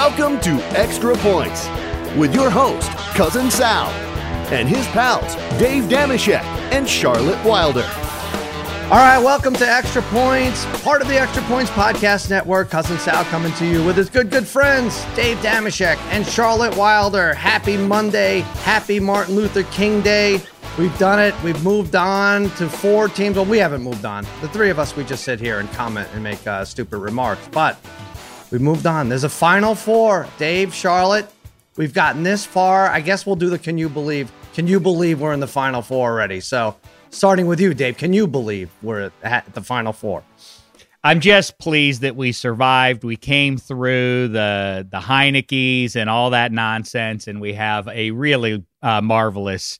Welcome to Extra Points with your host, Cousin Sal, and his pals, Dave Damashek and Charlotte Wilder. All right, welcome to Extra Points, part of the Extra Points Podcast Network. Cousin Sal coming to you with his good, good friends, Dave Damashek and Charlotte Wilder. Happy Monday. Happy Martin Luther King Day. We've done it. We've moved on to four teams. Well, we haven't moved on. The three of us, we just sit here and comment and make uh, stupid remarks. But we've moved on. There's a final four. Dave, Charlotte, we've gotten this far. I guess we'll do the can you believe? Can you believe we're in the final four already? So, starting with you, Dave, can you believe we're at the final four? I'm just pleased that we survived. We came through the the Heineke's and all that nonsense, and we have a really uh, marvelous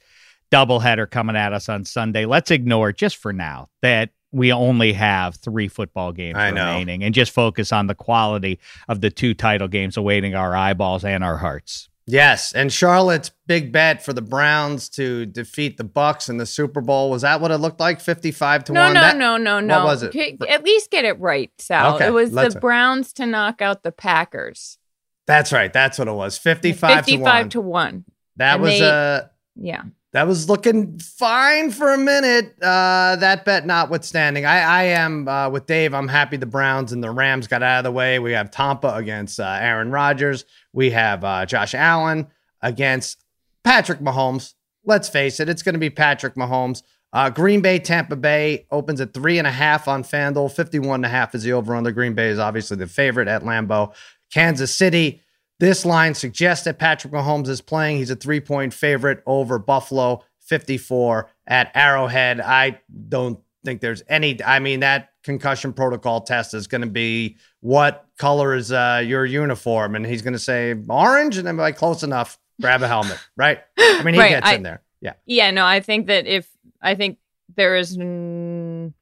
doubleheader coming at us on Sunday. Let's ignore just for now that we only have three football games I know. remaining, and just focus on the quality of the two title games awaiting our eyeballs and our hearts. Yes, and Charlotte's big bet for the Browns to defeat the Bucks in the Super Bowl was that what it looked like? Fifty-five to No, one. no, That- no, no, no. What was it? K- At least get it right, Sal. Okay, it was let's- the Browns to knock out the Packers. That's right. That's what it was. Fifty-five, to 55 one. to 1. that and was a uh Yeah. That was looking fine for a minute. Uh, that bet notwithstanding, I I am uh, with Dave. I'm happy the Browns and the Rams got out of the way. We have Tampa against uh, Aaron Rodgers. We have uh, Josh Allen against Patrick Mahomes. Let's face it, it's going to be Patrick Mahomes. Uh, Green Bay, Tampa Bay opens at three and a half on FanDuel. 51 and a half is the over under. Green Bay is obviously the favorite at Lambeau. Kansas City, this line suggests that Patrick Mahomes is playing. He's a three point favorite over Buffalo, 54 at Arrowhead. I don't think there's any, I mean, that concussion protocol test is going to be what color is uh, your uniform? And he's going to say orange. And I'm like, close enough. Grab a helmet, right? I mean, he Right, gets I- in there. Yeah. Yeah, no, I think that if I think there is mm,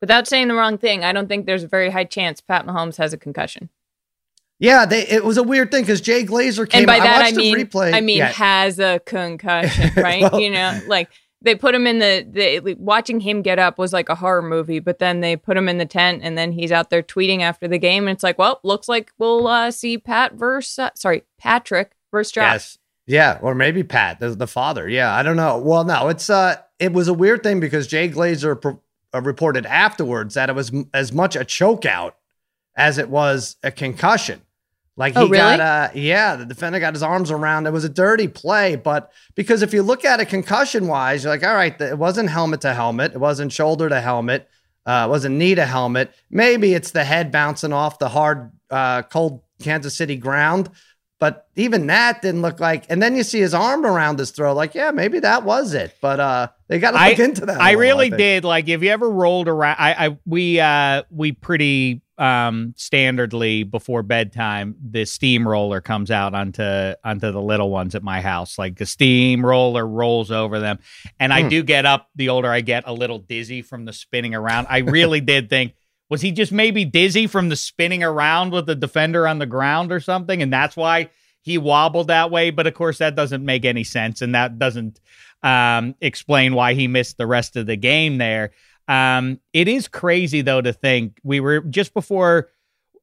without saying the wrong thing, I don't think there's a very high chance Pat Mahomes has a concussion. Yeah, they, it was a weird thing because Jay Glazer came. and by that I, watched the mean replay. I mean Yeah. has a concussion, right? Well- you know, like they put him in the, the watching him get up was like a horror movie, but then they put him in the tent and then he's out there tweeting after the game and it's like, well, looks like we'll uh, see Pat versus uh, sorry, Patrick versus Josh. Yes. Yeah, or maybe Pat, the, the father. Yeah, I don't know. Well, no, it's uh, it was a weird thing because Jay Glazer pro- uh, reported afterwards that it was m- as much a chokeout as it was a concussion. Like he Oh, really? got, uh, yeah, the defender got his arms around. It was a dirty play, but because if you look at it concussion wise, you're like, all right, it wasn't helmet to helmet, it wasn't shoulder to helmet, uh, it wasn't knee to helmet. Maybe it's the head bouncing off the hard, uh, cold Kansas City ground. But even that didn't look like. And then you see his arm around his throat, like, yeah, maybe that was it. But uh, they got to I- look into that. a I little, really think. did. Like, if you ever rolled around, I, I we uh we pretty um standardly before bedtime, the steamroller comes out onto onto the little ones at my house. Like the steamroller rolls over them, and I Hmm. do get up. The older I get, a little dizzy from the spinning around. I really did think. Was he just maybe dizzy from the spinning around with the defender on the ground or something? And that's why he wobbled that way. But of course, that doesn't make any sense. And that doesn't um, explain why he missed the rest of the game there. Um, it is crazy though to think we were just before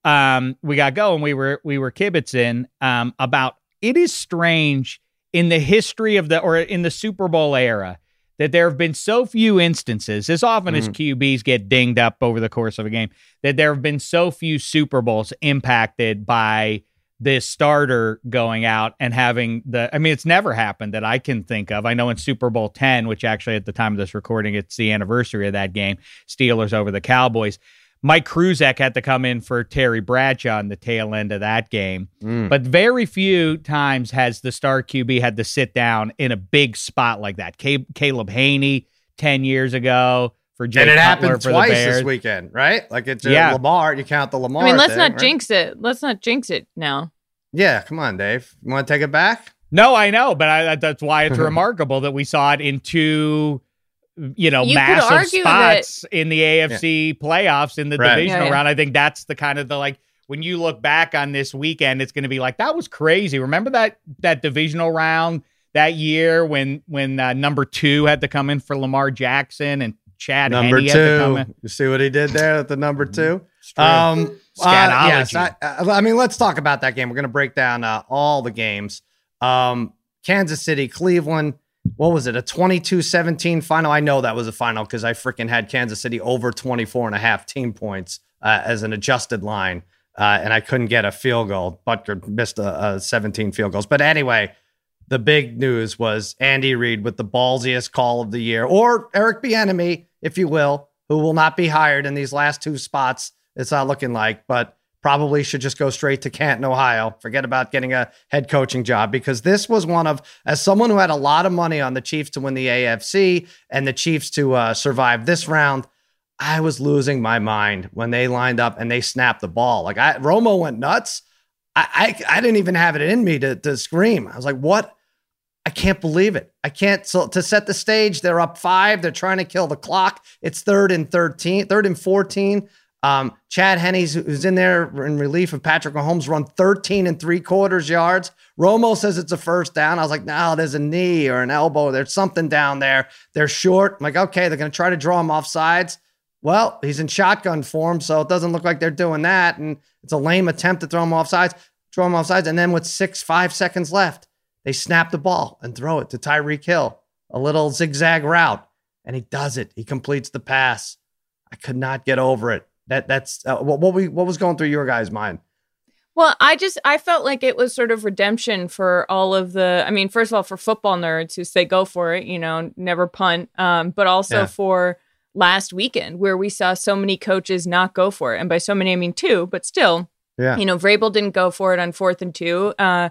um, we got going. We were we were kibitzing um, about it is strange in the history of the or in the Super Bowl era that there have been so few instances, as often as QBs get dinged up over the course of a game, that there have been so few Super Bowls impacted by the starter going out and having the I mean it's never happened that I can think of. I know in Super Bowl 10, which actually at the time of this recording it's the anniversary of that game, Steelers over the Cowboys. Mike Kruczek had to come in for Terry Bradshaw in the tail end of that game. Mm. But very few times has the star QB had to sit down in a big spot like that. Ca- Caleb Hanie 10 years ago for Jay and it Cutler happened for twice this weekend, right? Like it's Yeah. Lamar. You count the Lamar. I mean, let's thing, not right? jinx it. Let's not jinx it now. Yeah, come on, Dave. You want to take it back? No, I know, but I, that's why it's remarkable that we saw it in two, you know, You massive argue that- spots in the AFC playoffs in the Right. divisional Yeah, yeah. round. I think that's the kind of the like when you look back on this weekend, it's going to be like that was crazy. Remember that that divisional round that year when when uh, number two had to come in for Lamar Jackson and Chad Number Henne had to come two. in. You see what he did there at the number two? Um, uh, yes, I, uh, I mean, let's talk about that game. We're going to break down uh, all the games. Um, Kansas City, Cleveland. What was it? A 22-17 final? I know that was a final because I freaking had Kansas City over 24 and a half team points uh, as an adjusted line. Uh, and I couldn't get a field goal. Butker missed a, a 17 field goals. But anyway, the big news was Andy Reid with the ballsiest call of the year, or Eric Bieniemy, if you will, who will not be hired in these last two spots. It's not looking like, but probably should just go straight to Canton, Ohio. Forget about getting a head coaching job because this was one of, as someone who had a lot of money on the Chiefs to win the AFC and the Chiefs to uh, survive this round. I was losing my mind when they lined up and they snapped the ball. Like I, Romo went nuts. I, I, I didn't even have it in me to, to scream. I was like, what? I can't believe it. I can't. So to set the stage, they're up five. They're trying to kill the clock. It's third and 13, third and 14. Um, Chad Henne's who's in there in relief of Patrick Mahomes run 13 and three quarters yards. Romo says it's a first down. I was like, no, there's a knee or an elbow. There's something down there. They're short. I'm like, okay, they're going to try to draw him off sides. Well, he's in shotgun form, so it doesn't look like they're doing that. And it's a lame attempt to throw him off sides, throw him off sides. And then with six, five seconds left, they snap the ball and throw it to Tyreek Hill, a little zigzag route. And he does it. He completes the pass. I could not get over it. That that's uh, what what we what was going through your guys' mind. Well, I just I felt like it was sort of redemption for all of the. I mean, first of all, for football nerds who say go for it, you know, never punt. Um, but also Yeah. for last weekend where we saw so many coaches not go for it, and by so many I mean two, but still, Yeah. you know, Vrabel didn't go for it on fourth and two. Uh,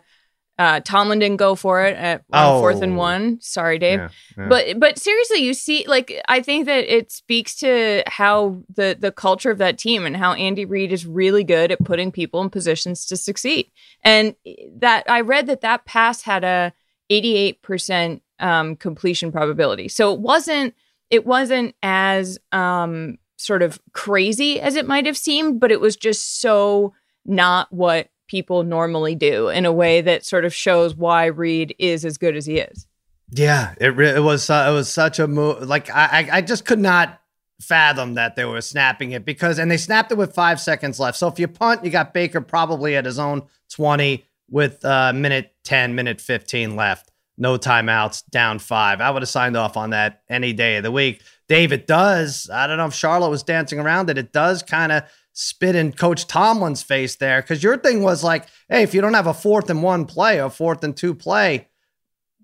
uh, Tomlin didn't go for it at fourth and Oh. one. Sorry, Dave. Yeah, yeah. But but seriously, you see, like I think that it speaks to how the the culture of that team and how Andy Reid is really good at putting people in positions to succeed. And that I read that that pass had a eighty eight percent um, completion probability. So it wasn't it wasn't as um, sort of crazy as it might have seemed, but it was just so not what people normally do in a way that sort of shows why Reid is as good as he is. Yeah, it re- it was uh, it was such a move. Like I I just could not fathom that they were snapping it because and they snapped it with five seconds left. So if you punt, you got Baker probably at his own twenty with uh, minute ten, minute fifteen left. No timeouts, down five. I would have signed off on that any day of the week. Dave, it does. I don't know if Charlotte was dancing around it. It does kind of spit in Coach Tomlin's face there because your thing was like, hey, if you don't have a fourth and one play or fourth and two play,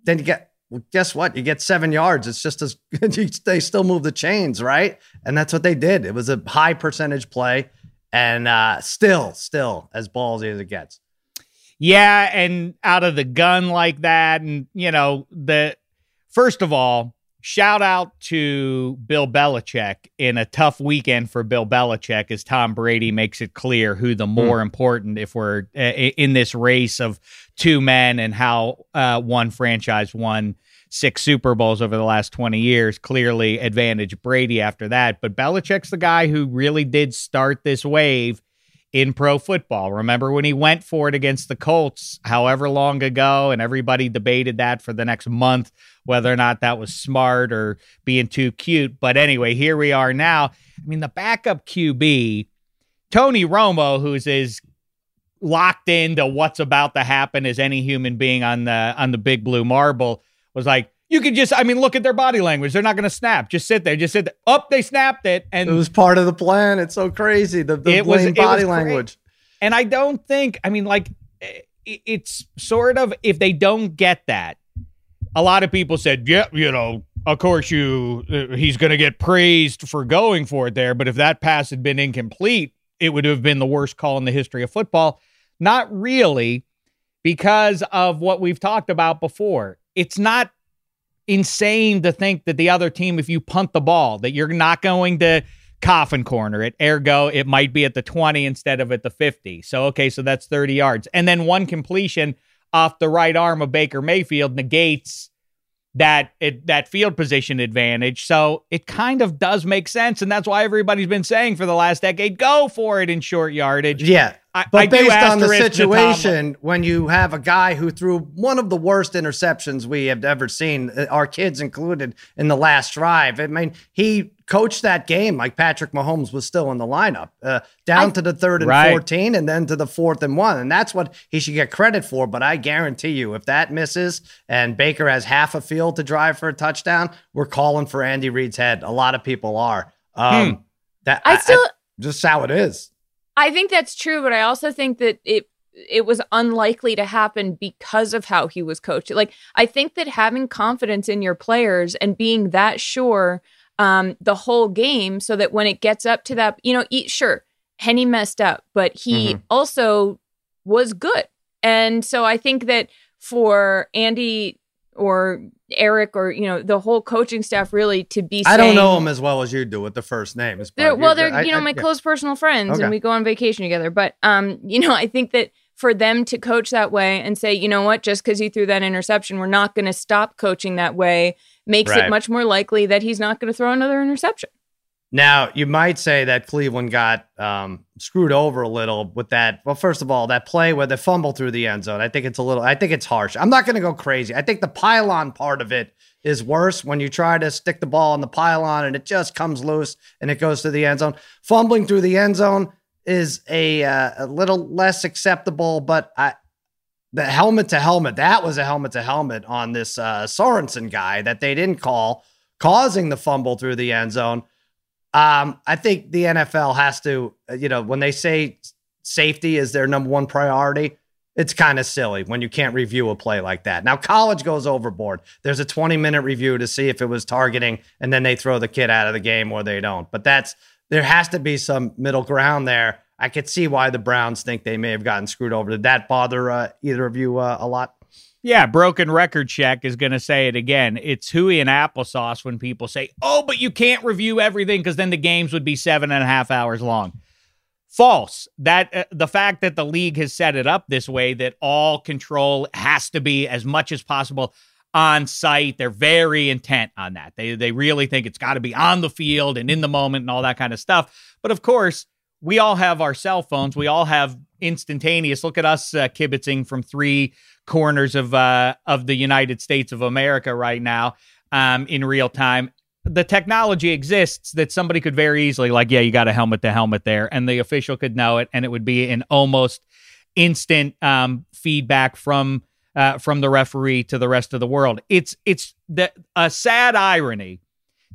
then you get well, guess what? You get seven yards. It's just as they still move the chains, right? And that's what they did. It was a high percentage play, and uh, still, still as ballsy as it gets. Yeah, and out of the gun like that, and you know, the first of all, shout out to Bill Belichick in a tough weekend for Bill Belichick as Tom Brady makes it clear who the more important if we're uh, in this race of two men and how uh, one franchise won six Super Bowls over the last 20 years. Clearly, advantage Brady after that. But Belichick's the guy who really did start this wave in pro football. Remember when he went for it against the Colts however long ago, and everybody debated that for the next month, whether or not that was smart or being too cute. But anyway, here we are now. I mean, the backup QB, Tony Romo, who's as locked into what's about to happen as any human being on the on the big blue marble, was like, you could just, I mean, look at their body language. They're not going to snap. Just sit there. Just sit there. Up, they snapped it. And It was part of the plan. It's so crazy. The, the It was- it was body great. language. And I don't think, I mean, like, i- it's sort of, if they don't get that, a lot of people said, yeah, you know, of course, you, uh, he's going to get praised for going for it there. But if that pass had been incomplete, it would have been the worst call in the history of football. Not really, because of what we've talked about before. It's not insane to think that the other team, if you punt the ball, that you're not going to coffin corner it. Ergo, it might be at the 20 instead of at the 50. So, okay, so that's 30 yards. And then one completion off the right arm of Baker Mayfield negates that it, that field position advantage. So it kind of does make sense. And that's why everybody's been saying for the last decade, go for it in short yardage. Yeah. I, But I based on the situation, when you have a guy who threw one of the worst interceptions we have ever seen, uh, our kids included, in the last drive, I mean, he coached that game like Patrick Mahomes was still in the lineup, uh, down I- to the third and Right. 14, and then to the fourth and one. And that's what he should get credit for. But I guarantee you, if that misses and Baker has half a field to drive for a touchdown, we're calling for Andy Reid's head. A lot of people are. Um, That I still just how it is. I think that's true, but I also think that it it was unlikely to happen because of how he was coached. Like I think that having confidence in your players and being that sure um, the whole game, so that when it gets up to that, you know, eat sure, Henne messed up, but he also was good, and so I think that for Andy or Eric or you know the whole coaching staff really to be. I don't know him as well as you do with the first names. but they're, well, they're I- you know I- my yeah. close personal friends, Okay. and we go on vacation together. But um, you know, I think that for them to coach that way and say, you know what, just because he threw that interception, we're not going to stop coaching that way, makes Right. it much more likely that he's not going to throw another interception. Now you might say that Cleveland got um, screwed over a little with that. Well, first of all, that play where they fumble through the end zone, I think it's a little. I think it's harsh. I'm not going to go crazy. I think the pylon part of it is worse when you try to stick the ball in the pylon and it just comes loose and it goes to the end zone. Fumbling through the end zone is a uh, a little less acceptable, but I. The helmet to helmet, that was a helmet to helmet on this uh, Sorensen guy that they didn't call, causing the fumble through the end zone. Um, I think the NFL has to, uh, you know, when they say safety is their number one priority, it's kind of silly when you can't review a play like that. Now, college goes overboard. There's a 20 minute review to see if it was targeting, and then they throw the kid out of the game or they don't. But that's, there has to be some middle ground there. I could see why the Browns think they may have gotten screwed over. Did that bother uh, either of you uh, a lot? Yeah, broken record check is going to say it again. It's hooey and applesauce when people say, "Oh, but you can't review everything because then the games would be seven and a half hours long." False. That uh, the fact that the league has set it up this way that all control has to be as much as possible on site. They're very intent on that. They they really think it's got to be on the field and in the moment and all that kind of stuff. But of course, we all have our cell phones. We all have instantaneous. Look at us uh, kibitzing from three corners of uh, of the United States of America right now um, in real time. The technology exists that somebody could very easily, like, yeah, you got a helmet to helmet there, and the official could know it, and it would be an almost instant um, feedback from uh, from the referee to the rest of the world. It's it's the a sad irony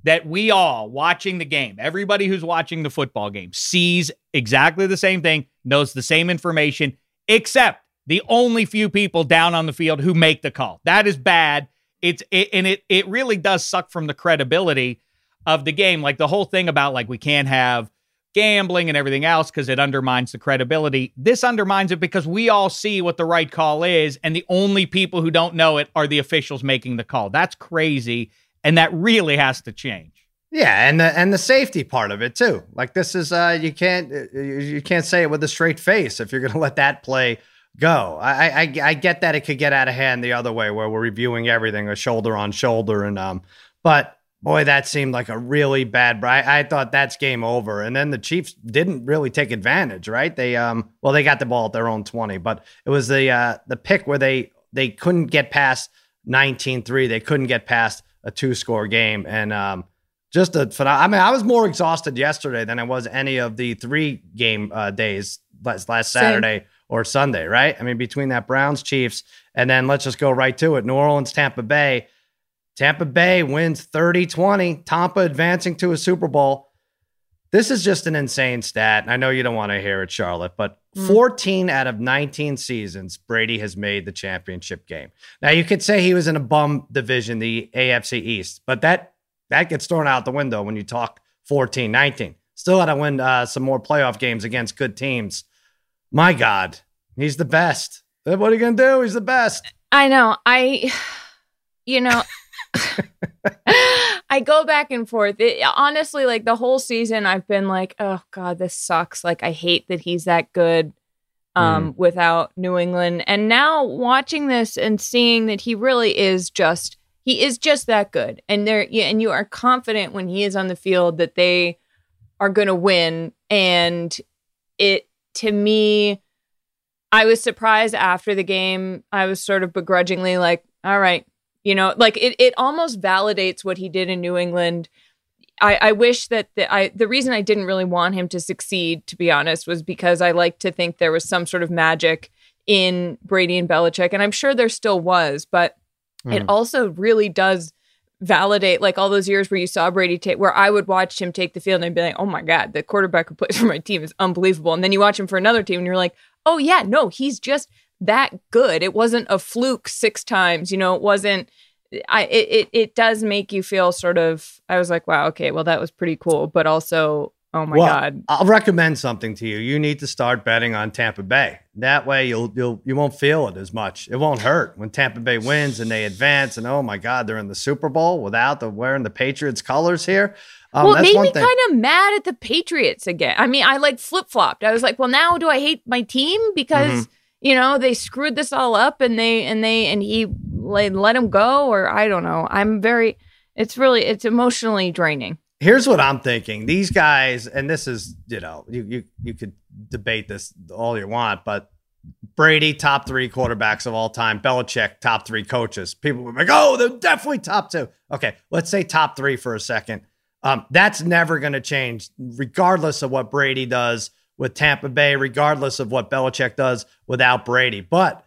that we all watching the game, everybody who's watching the football game, sees exactly the same thing, knows the same information, except the only few people down on the field who make the call. That is bad. It's it, and it it really does suck from the credibility of the game. Like the whole thing about like we can't have gambling and everything else because it undermines the credibility. This undermines it because we all see what the right call is, and the only people who don't know it are the officials making the call. That's crazy, and that really has to change. Yeah, and the and the safety part of it too. Like this is uh you can't uh, you can't say it with a straight face if you're going to let that play go. I, I I get that it could get out of hand the other way where we're reviewing everything a shoulder on shoulder and um but boy that seemed like a really bad I, I thought that's game over and then the Chiefs didn't really take advantage, right? They um well they got the ball at their own 20, but it was the uh the pick where they they couldn't get past 19-3. They couldn't get past a two-score game and um just a phenom- I mean, I was more exhausted yesterday than I was any of the three game uh, days last, last Same. Saturday or Sunday, right? I mean, between that Browns Chiefs and then let's just go right to it New Orleans, Tampa Bay. Tampa Bay wins 30 20, Tampa advancing to a Super Bowl. This is just an insane stat. and I know you don't want to hear it, Charlotte, but 14 out of 19 seasons, Brady has made the championship game. Now, you could say he was in a bum division, the AFC East, but that that gets thrown out the window when you talk 14, 19. Still got to win uh, some more playoff games against good teams. My God, he's the best. What are you going to do? He's the best. I know. I, you know, I go back and forth. It, honestly, like the whole season, I've been like, oh God, this sucks. Like, I hate that he's that good um, without New England. And now watching this and seeing that he really is just, he is just that good. And there, yeah, and you are confident when he is on the field that they are going to win. And it, to me, I was surprised after the game. I was sort of begrudgingly like, all right, you know, like it, it almost validates what he did in New England. I, I wish that the, I the reason I didn't really want him to succeed, to be honest, was because I like to think there was some sort of magic in Brady and Belichick, and I'm sure there still was, but mm. it also really does validate like all those years where you saw Brady take where I would watch him take the field and I'd be like, oh my God, the quarterback who plays for my team is unbelievable. And then you watch him for another team and you're like, oh yeah, no, he's just that good. It wasn't a fluke six times, you know, it wasn't I it, it it does make you feel sort of I was like, wow, okay, well that was pretty cool, but also Oh my well, god. I'll recommend something to you. You need to start betting on Tampa Bay. That way you'll you'll you won't feel it as much. It won't hurt when Tampa Bay wins and they advance and oh my god, they're in the Super Bowl without the wearing the Patriots colors here. Um, well, it made me kind of mad at the Patriots again. I mean, I like flip flopped. I was like, well, now do I hate my team because mm-hmm. You know they screwed this all up and they and they and he let, let him go or I don't know. I'm very. It's really it's emotionally draining here's what I'm thinking. These guys, and this is, you know, you you you could debate this all you want, but Brady, top three quarterbacks of all time. Belichick, top three coaches. People were like, oh, they're definitely top two. Okay, let's say top three for a second. Um, that's never going to change, regardless of what Brady does with Tampa Bay, regardless of what Belichick does without Brady. But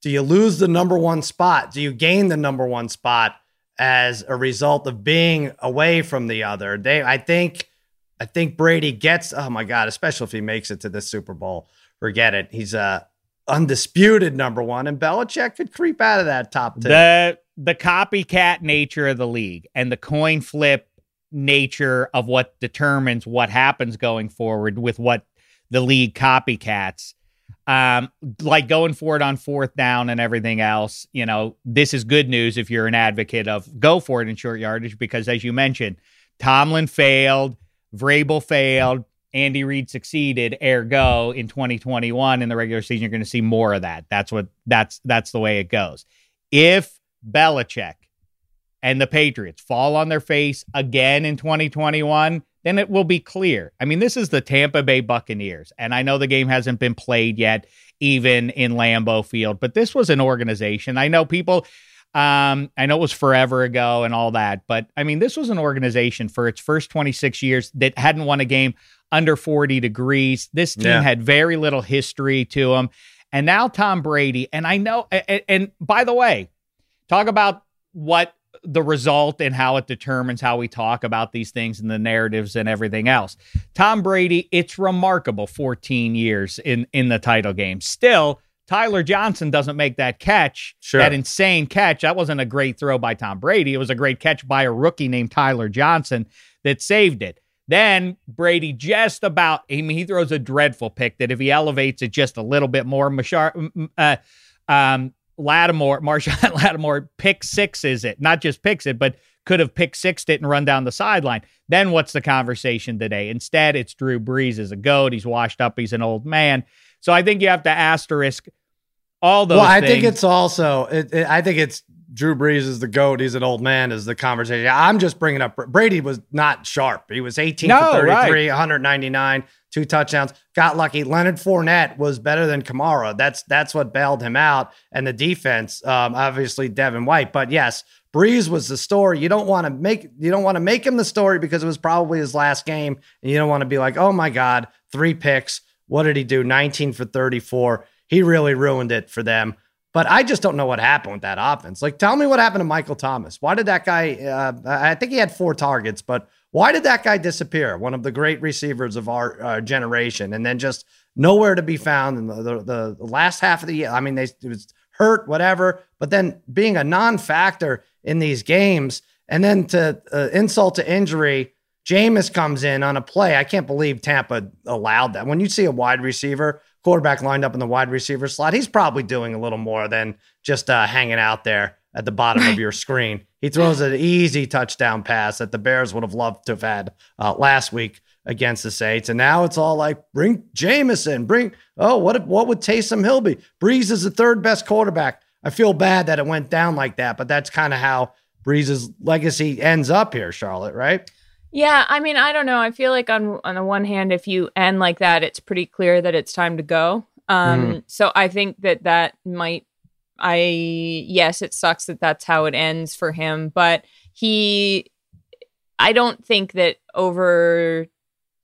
do you lose the number one spot? Do you gain the number one spot? as a result of being away from the other. They, I think, I think Brady gets. Oh my God! Especially if he makes it to the Super Bowl, forget it. He's a undisputed number one, and Belichick could creep out of that top two. The the copycat nature of the league and the coin flip nature of what determines what happens going forward with what the league copycats um, like going for it on fourth down and everything else, you know, this is good news if you're an advocate of go for it in short yardage because, as you mentioned, Tomlin failed, Vrabel failed, Andy Reid succeeded. Ergo, in 2021 in the regular season, you're going to see more of that. That's what that's that's the way it goes. If Belichick and the Patriots fall on their face again in 2021, then it will be clear. I mean, this is the Tampa Bay Buccaneers, and I know the game hasn't been played yet, even in Lambeau Field, but this was an organization. I know people. Um, I know it was forever ago and all that, but I mean, this was an organization for its first 26 years that hadn't won a game under 40 degrees. This team yeah. had very little history to them. And now Tom Brady, and I know, and, and by the way, talk about what the result and how it determines how we talk about these things and the narratives and everything else. Tom Brady, it's remarkable 14 years in in the title game. Still, Tyler Johnson doesn't make that catch, sure. that insane catch. That wasn't a great throw by Tom Brady. It was a great catch by a rookie named Tyler Johnson that saved it. Then Brady just about, I mean, he throws a dreadful pick that if he elevates it just a little bit more, Mashar, uh, um, Lattimore, Marshon Lattimore, pick six is it? Not just picks it, but could have pick sixed it and run down the sideline. Then what's the conversation today? Instead, it's Drew Brees as a goat. He's washed up. He's an old man. So I think you have to asterisk all those. Well, I think it's also. It, it, I think it's Drew Brees is the goat. He's an old man. Is the conversation? I'm just bringing up. Brady was not sharp. He was 18 no, for 33, right. 199 two touchdowns. Got lucky. Leonard Fournette was better than Kamara. That's that's what bailed him out. And the defense, um, obviously Devin White. But yes, Brees was the story. You don't want to make you don't want to make him the story because it was probably his last game, and you don't want to be like, oh my god, three picks. What did he do? 19 for 34. He really ruined it for them. But I just don't know what happened with that offense. Like, tell me what happened to Michael Thomas. Why did that guy? Uh, I think he had four targets, but why did that guy disappear? One of the great receivers of our uh, generation, and then just nowhere to be found in the, the, the last half of the year. I mean, they it was hurt, whatever, but then being a non-factor in these games, and then to uh, insult to injury, Jameis comes in on a play. I can't believe Tampa allowed that. When you see a wide receiver quarterback lined up in the wide receiver slot, he's probably doing a little more than just uh, hanging out there at the bottom of your screen. He throws an easy touchdown pass that the Bears would have loved to have had uh, last week against the Saints. And now it's all like, bring Jameson, bring, oh, what, what would Taysom Hill be? Brees is the third best quarterback. I feel bad that it went down like that, but that's kind of how Brees's legacy ends up here, Charlotte, right? Yeah, I mean, I don't know. I feel like on on the one hand, if you end like that, it's pretty clear that it's time to go. Um, Mm-hmm. so I think that that might. I yes, it sucks that that's how it ends for him, but he. I don't think that over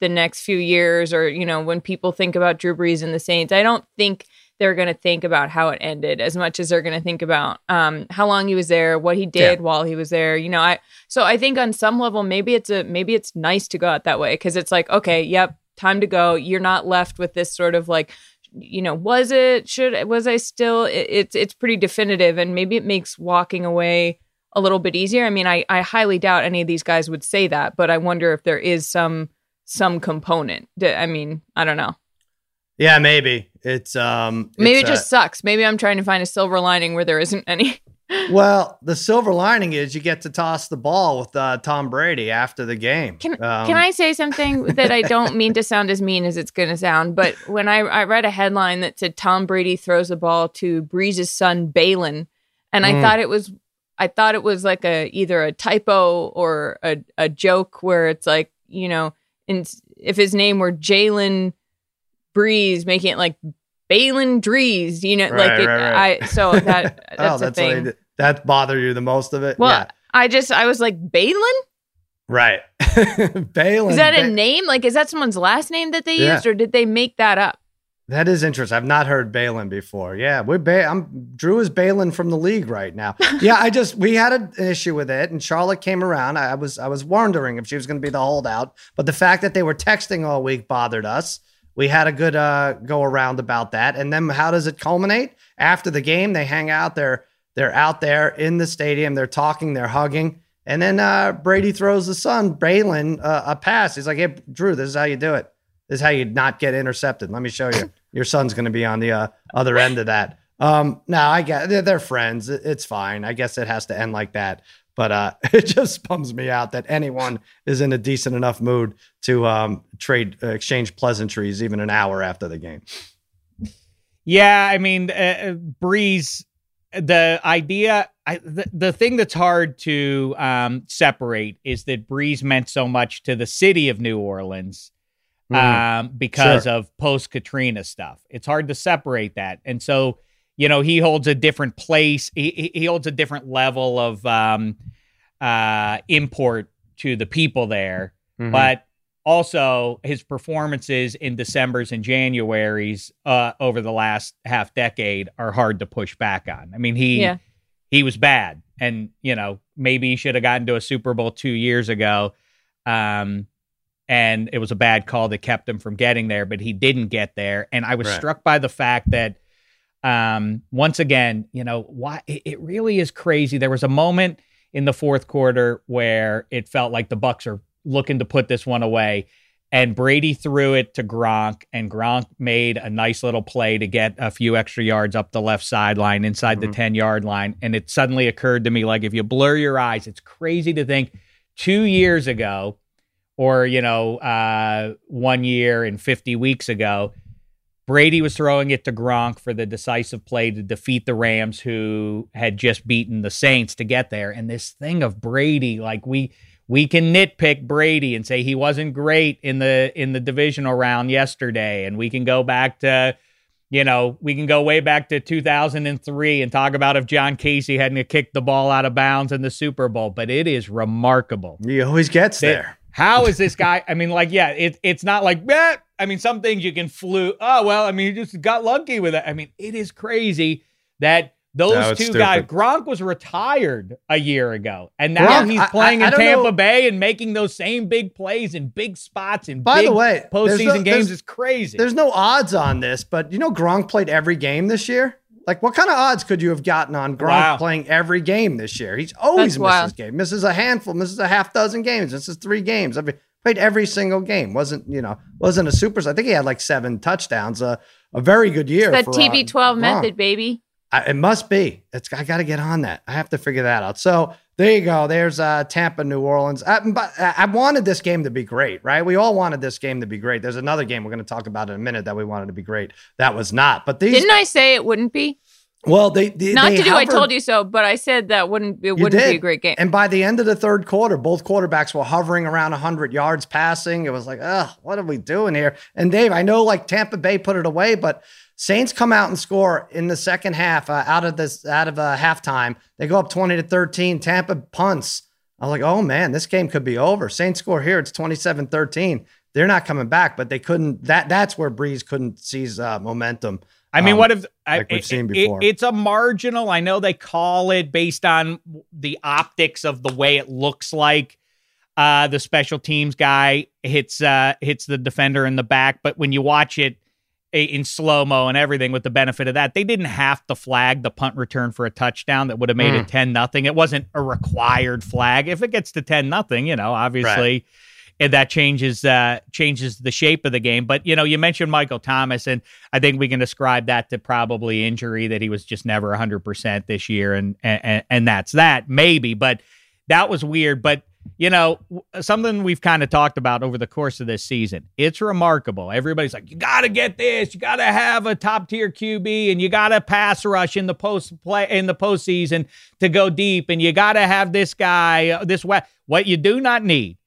the next few years, or you know, when people think about Drew Brees and the Saints, I don't think they're going to think about how it ended as much as they're going to think about um, how long he was there, what he did Yeah. while he was there. You know, I so I think on some level maybe it's a maybe it's nice to go out that way because it's like okay, yep, time to go. You're not left with this sort of like you know was it should was I still it, it's it's pretty definitive and maybe it makes walking away a little bit easier. I mean, I I highly doubt any of these guys would say that, but I wonder if there is some some component. I mean, I don't know. Yeah, maybe it's um. Maybe it's, it uh, just sucks. Maybe I'm trying to find a silver lining where there isn't any. Well, the silver lining is you get to toss the ball with uh, Tom Brady after the game. Can Um, can I say something that I don't mean to sound as mean as it's going to sound? But when I, I read a headline that said Tom Brady throws a ball to Brees's son Baylen, and I Mm. thought it was I thought it was like a either a typo or a, a joke where it's like you know, in, if his name were Jalen Breeze, making it like Baylen Drees, you know, like it, right, right. I so that oh, that's, oh, a that's thing. I did. that bother you the most of it. well, yeah, I just I was like Baylen. right. Baylen. Is that a Ba- name? Like, is that someone's last name that they Yeah. used, or did they make that up? That is interesting. I've not heard Balin before. Yeah, we're ba- I'm Drew is Balin from the league right now. yeah, I just we had an issue with it, and Charlotte came around. I, I was I was wondering if she was going to be the holdout, but the fact that they were texting all week bothered us. We had a good uh, go around about that, and then how does it culminate after the game? They hang out. They're they're out there in the stadium. They're talking. They're hugging. And then uh, Brady throws the son, Braylon uh, a pass. He's like, "Hey, Drew, this is how you do it. This is how you not get intercepted. Let me show you. Your son's going to be on the uh, other end of that." Um, no, I get they're friends. It's fine. I guess it has to end like that. But uh, it just bums me out that anyone is in a decent enough mood to um, trade, uh, exchange pleasantries even an hour after the game. Yeah, I mean, uh, uh, Brees, the idea, I, the, the thing that's hard to um, separate is that Brees meant so much to the city of New Orleans um, because of post Katrina stuff. It's hard to separate that. And so, you know, he holds a different place, he, he- he holds a different level of um, uh, import to the people there Mhm. but also his performances in December's and January's uh, over the last half decade are hard to push back on. I mean, he Yeah. he was bad, and you know maybe he should have gotten to a Super Bowl two years ago, um, and it was a bad call that kept him from getting there, but he didn't get there, and I was Right. struck by the fact that. Um, once again, you know, why it, it really is crazy. There was a moment in the fourth quarter where it felt like the Bucks are looking to put this one away. And Brady threw it to Gronk, and Gronk made a nice little play to get a few extra yards up the left sideline inside the Mhm. 10 yard line. And it suddenly occurred to me like, if you blur your eyes, it's crazy to think two years ago, or, you know, uh, one year and 50 weeks ago, Brady was throwing it to Gronk for the decisive play to defeat the Rams, who had just beaten the Saints to get there. And this thing of Brady, like we we can nitpick Brady and say he wasn't great in the in the divisional round yesterday, and we can go back to, you know, we can go way back to 2003 and talk about if John Kasay hadn't kicked the ball out of bounds in the Super Bowl. But it is remarkable He always gets that- there. How is this guy? I mean, like, yeah, it, it's not like, eh, I mean, some things you can flew. Oh, well, I mean, he just got lucky with it. I mean, it is crazy that those No, two stupid. guys, Gronk was retired a year ago, and now Gronk, he's playing I- I in don't Tampa know- Bay and making those same big plays in big spots in By big the way, postseason no- games. is crazy. There's no odds on this, but you know Gronk played every game this year. Like, what kind of odds could you have gotten on Gronk Wow. playing every game this year? He's always That's misses wild. game, misses a handful, misses a half dozen games. misses three games. I mean, played every single game. wasn't you know wasn't a super. I think he had like seven touchdowns. Uh, a very good year. That for, uh, TB12 Gronk. method, baby. I, it must be. It's I got to get on that. I have to figure that out. So there you go. There's uh, Tampa, New Orleans. I, but I I wanted this game to be great, right? We all wanted this game to be great. There's another game we're going to talk about in a minute that we wanted to be great. That was not. But these, Didn't I say it wouldn't be? Well, they, they Not they to do I told you so, but I said that wouldn't it wouldn't be a great game. And by the end of the third quarter, both quarterbacks were hovering around 100 yards passing. It was like, oh, what are we doing here? And Dave, I know like Tampa Bay put it away, but Saints come out and score in the second half uh, out of this out of uh, halftime. They go up 20 to 13. Tampa punts. I was like, oh man, this game could be over. Saints score here. It's 27 13. They're not coming back, but they couldn't. That That's where Brees couldn't seize uh, momentum. I mean, um, what if I, we've seen it- it's a marginal. I know they call it based on the optics of the way it looks like. Uh, the special teams guy hits uh, hits the defender in the back, but when you watch it in slow mo and everything, with the benefit of that, they didn't have to flag the punt return for a touchdown that would have made Mm. it ten nothing. It wasn't a required flag. If it gets to ten nothing, you know, obviously and that changes uh changes the shape of the game. But you know, you mentioned Michael Thomas, and I think we can ascribe that to probably injury that he was just never hundred percent this year, and and and that's that maybe. But that was weird. But you know, something we've kind of talked about over the course of this season. It's remarkable. Everybody's like, you got to get this. You got to have a top tier QB, and you got to pass rush in the post play in the postseason to go deep, and you got to have this guy, uh, this way. What you do not need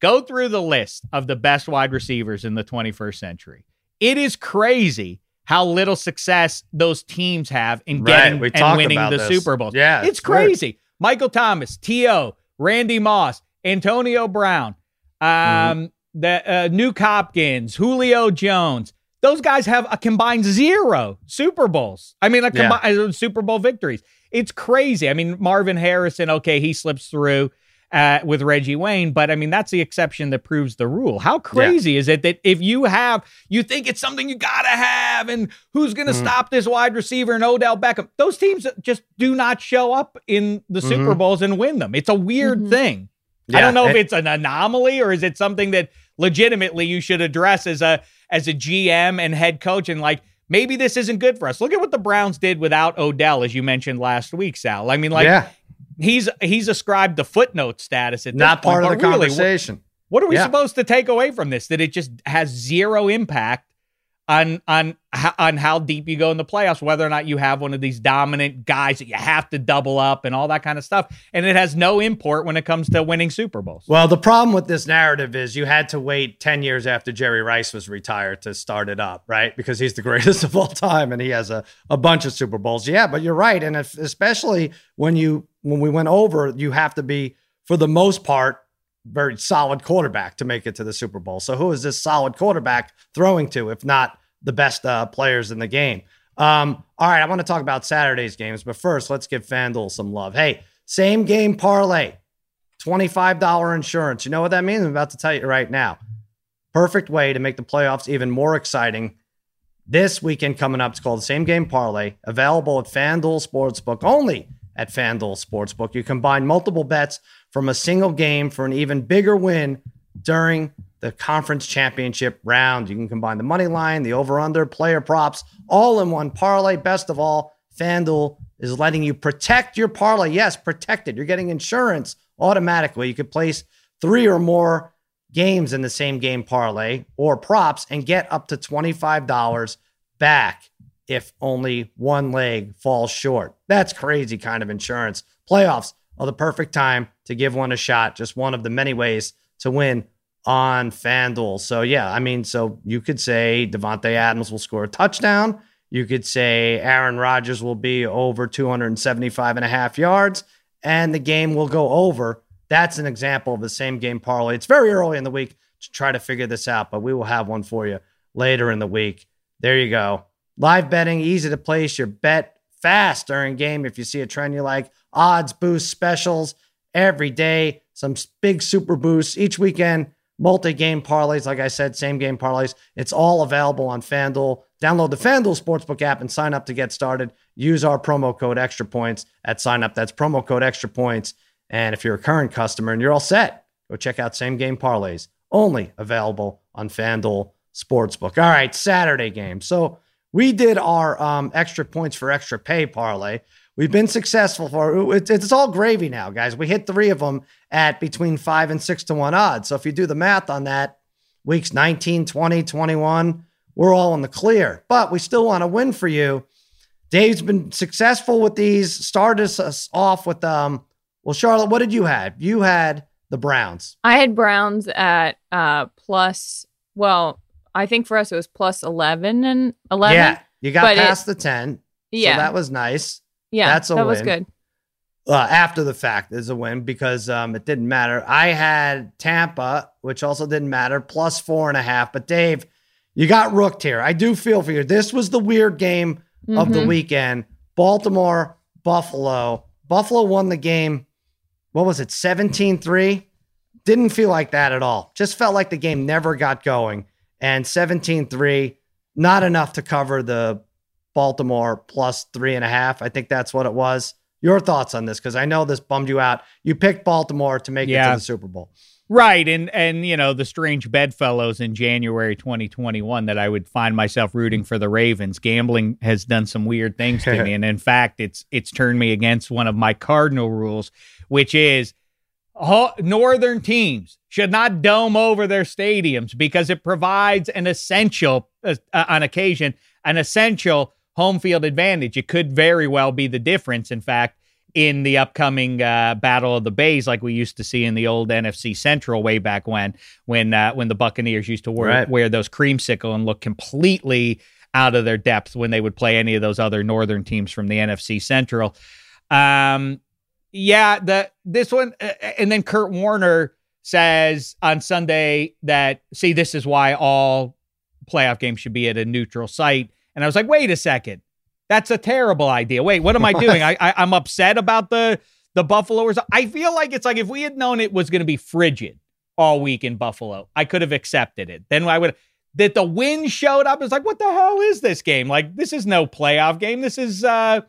Go through the list of the best wide receivers in the 21st century. It is crazy how little success those teams have in getting we and winning the this. Super Bowls. Yeah, it's it's weird. crazy. Michael Thomas, T.O., Randy Moss, Antonio Brown, um, Mm-hmm. the uh, Nuk Hopkins, Julio Jones. Those guys have a combined zero Super Bowls. I mean, a Yeah. combined Super Bowl victories. It's crazy. I mean, Marvin Harrison, okay, he slips through uh, with Reggie Wayne, but I mean, that's the exception that proves the rule. How crazy is it that if you have, you think it's something you got to have, and who's going to Mhm. stop this wide receiver and Odell Beckham? Those teams just do not show up in the Super Mhm. Bowls and win them. It's a weird Mhm. thing. I don't know if it's an anomaly or is it something that legitimately you should address as a as a GM and head coach and like maybe this isn't good for us. Look at what the Browns did without Odell, as you mentioned last week, Sal. I mean, like yeah, he's he's ascribed the footnote status at this not point, part of the really, conversation. What, what are we Yeah. supposed to take away from this? That it just has zero impact on on on how deep you go in the playoffs, whether or not you have one of these dominant guys that you have to double up and all that kind of stuff, and it has no import when it comes to winning Super Bowls. Well, the problem with this narrative is you had to wait 10 years after Jerry Rice was retired to start it up, right? Because he's the greatest of all time and he has a, a bunch of Super Bowls. Yeah, but you're right. And if, especially when you when we went over, you have to be, for the most part, very solid quarterback to make it to the Super Bowl. So who is this solid quarterback throwing to, if not the best uh, players in the game? Um, all right, I want to talk about Saturday's games, but first, let's give FanDuel some love. Hey, same game parlay. $25 insurance. You know what that means? I'm about to tell you right now. Perfect way to make the playoffs even more exciting. This weekend coming up, it's called the Same Game Parlay, available at FanDuel Sportsbook, only at FanDuel Sportsbook. You combine multiple bets from a single game for an even bigger win during the conference championship round. You can combine the money line, the over under, player props, all in one parlay. Best of all, FanDuel is letting you protect your parlay. Yes, protect it. You're getting insurance automatically. You could place three or more games in the same game parlay or props and get up to $25 back if only one leg falls short. That's crazy kind of insurance. Playoffs are the perfect time to give one a shot, just one of the many ways to win on FanDuel. So, yeah, I mean, so you could say Davante Adams will score a touchdown. You could say Aaron Rodgers will be over 275 and a half yards and the game will go over. That's an example of the same game parlay. It's very early in the week to try to figure this out, but we will have one for you later in the week. There you go. Live betting, easy to place your bet fast during game. If you see a trend you like, odds, boosts, specials every day, some big super boosts each weekend, multi game parlays. Like I said, same game parlays. It's all available on FanDuel. Download the FanDuel Sportsbook app and sign up to get started. Use our promo code extra points at sign up. That's promo code extra points. And if you're a current customer and you're all set, go check out same game parlays, only available on FanDuel Sportsbook. All right, Saturday game. So we did our um, extra points for extra pay parlay. We've been successful for it's, it's all gravy now, guys. We hit three of them at between five and six to one odds. So if you do the math on that, weeks 19, 20, 21, we're all in the clear. But we still want to win for you. Dave's been successful with these. Started us off with um. Well, Charlotte, what did you have? You had the Browns. I had Browns at uh plus. Well, I think for us it was plus eleven and eleven. Yeah, You got But it- past the 10. Yeah, So that was nice. Yeah, that's a that was good. Uh, after the fact is a win because um, it didn't matter. I had Tampa, which also didn't matter, plus four and a half. But Dave, you got rooked here. I do feel for you. This was the weird game of the Mhm. weekend. Baltimore, Buffalo. Buffalo won the game. What was it? 17 3? Didn't feel like that at all. Just felt like the game never got going. And 17 3, not enough to cover the Baltimore plus three and a half. I think that's what it was. Your thoughts on this? Because I know this bummed you out. You picked Baltimore to make it to the Super Bowl. Right, and and you know the strange bedfellows in January 2021 that I would find myself rooting for the Ravens. Gambling has done some weird things to me, and in fact, it's it's turned me against one of my cardinal rules, which is northern teams should not dome over their stadiums because it provides an essential, uh, uh, on occasion, an essential home field advantage. It could very well be the difference, in fact, in the upcoming uh, Battle of the Bays, like we used to see in the old NFC Central way back when, when uh, when the Buccaneers used to wear, Right. wear those creamsicle and look completely out of their depth when they would play any of those other northern teams from the NFC Central. Um, yeah, the this one, uh, and then Kurt Warner says on Sunday that see, this is why all playoff games should be at a neutral site. And I was like, wait a second, that's a terrible idea. Wait, what am I doing? I, I I'm upset about the the Buffalo result. I feel like it's like if we had known it was going to be frigid all week in Buffalo, I could have accepted it. Then I would that the wind showed up. It's like, what the hell is this game? Like, this is no playoff game. This is uh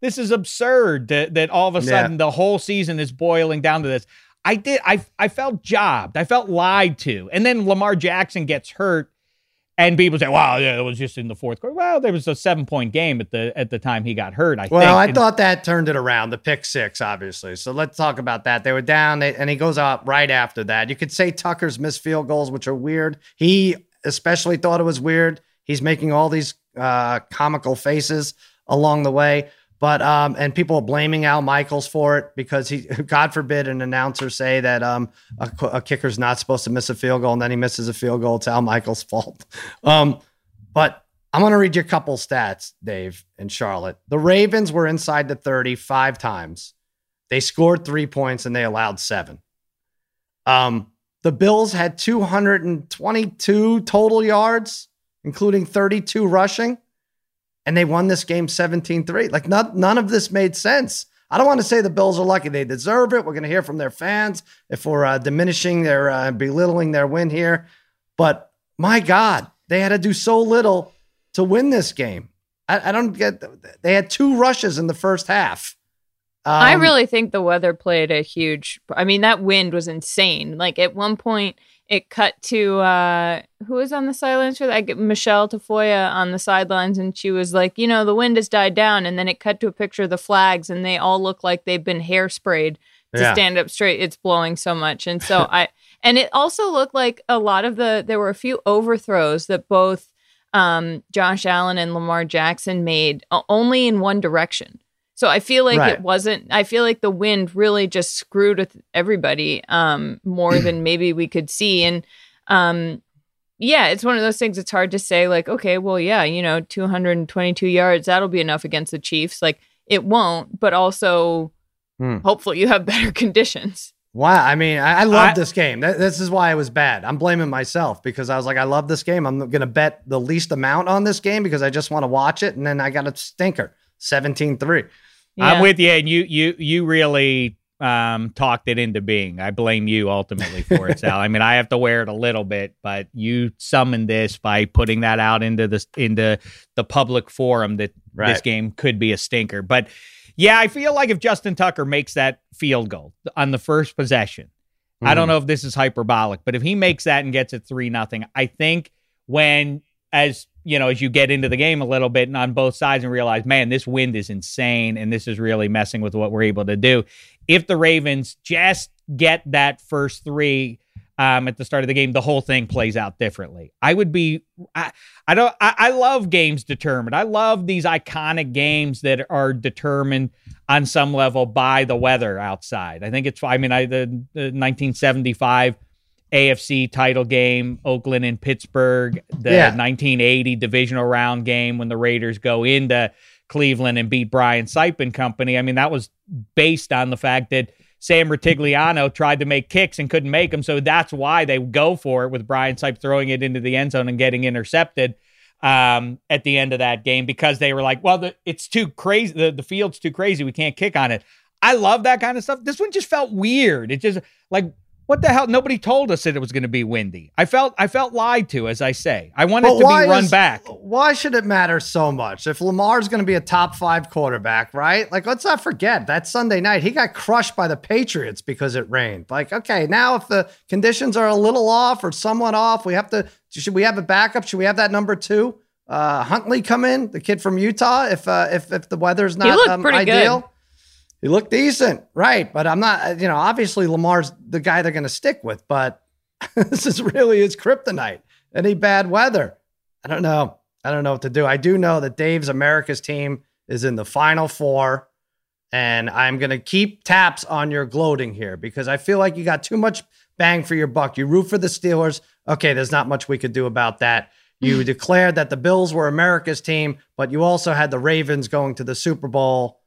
this is absurd that, that all of a Yeah. sudden the whole season is boiling down to this. I did I I felt jobbed. I felt lied to. And then Lamar Jackson gets hurt and people say, "Wow, yeah, it was just in the fourth quarter." Well, there was a seven-point game at the at the time he got hurt. I Well, think. I And- thought that turned it around, the pick six, obviously. So let's talk about that. They were down, they, and he goes out right after that. You could say Tucker's missed field goals, which are weird. He especially thought it was weird. He's making all these uh, comical faces along the way. But um, and people are blaming Al Michaels for it because he, God forbid, an announcer say that um, a, a kicker's not supposed to miss a field goal, and then he misses a field goal. It's Al Michaels' fault. Um, but I'm going to read you a couple stats, Dave, and Charlotte. The Ravens were inside the 30 five times. They scored three points and they allowed seven. Um, the Bills had 222 total yards, including 32 rushing, and they won this game 17 3. Like, not, none of this made sense. I don't want to say the Bills are lucky. They deserve it. We're going to hear from their fans if we're uh, diminishing their, uh, belittling their win here. But my God, they had to do so little to win this game. I, I don't get. They had two rushes in the first half. I Um, really think the weather played a huge. I mean, that wind was insane. Like at one point, it cut to uh who was on the sidelines for that? Michelle Tafoya on the sidelines, and she was like, you know, the wind has died down, and then it cut to a picture of the flags, and they all look like they've been hairsprayed to Yeah. stand up straight. It's blowing so much, and so I and it also looked like a lot of the there were a few overthrows that both um Josh Allen and Lamar Jackson made uh, only in one direction. So I feel like Right. it wasn't. I feel like the wind really just screwed with everybody um, more than maybe we could see. And um, yeah, it's one of those things. It's hard to say. Like, okay, well, yeah, you know, 222 yards that'll be enough against the Chiefs. Like, it won't. But also, Hmm. hopefully, you have better conditions. Wow. I mean, I, I love I- this game. Th- This is why it was bad. I'm blaming myself because I was like, I love this game. I'm going to bet the least amount on this game because I just want to watch it. And then I got a stinker 17 3. I'm with you, and you you you really um, talked it into being. I blame you ultimately for it, Sal. I mean, I have to wear it a little bit, but you summoned this by putting that out into the into the public forum that this game could be a stinker. But yeah, I feel like if Justin Tucker makes that field goal on the first possession, I don't know if this is hyperbolic, but if he makes that and gets it three nothing, I think when as you know, as you get into the game a little bit and on both sides and realize, man, this wind is insane and this is really messing with what we're able to do. If the Ravens just get that first three um, at the start of the game, the whole thing plays out differently. I would be, I, I don't, I, I love games determined. I love these iconic games that are determined on some level by the weather outside. I think it's, I mean, I the, the 1975 AFC title game, Oakland and Pittsburgh, the Yeah. 1980 divisional round game when the Raiders go into Cleveland and beat Brian Sipe and company. I mean, that was based on the fact that Sam Rutigliano tried to make kicks and couldn't make them. So that's why they go for it with Brian Sipe throwing it into the end zone and getting intercepted um, at the end of that game because they were like, well, the, it's too crazy. The, the field's too crazy. We can't kick on it. I love that kind of stuff. This one just felt weird. It just like, what the hell? Nobody told us that it was going to be windy. I felt I felt lied to, as I say. I wanted to be run is- back. Why should it matter so much? If Lamar's going to be a top five quarterback, right? Like, let's not forget that Sunday night he got crushed by the Patriots because it rained. Like, okay, now if the conditions are a little off or somewhat off, we have to. Should we have a backup? Should we have that number two? Uh, Huntley come in, the kid from Utah. If uh, if if the weather's not looked um, pretty good. He looked decent, right? But I'm not. You know, obviously Lamar's the guy they're going to stick with, but this is really his kryptonite. Any bad weather, I don't know. I don't know what to do. I do know that Dave's America's team is in the final four. And I'm going to keep taps on your gloating here because I feel like you got too much bang for your buck. You root for the Steelers. Okay, there's not much we could do about that. You declared that the Bills were America's team, but you also had the Ravens going to the Super Bowl.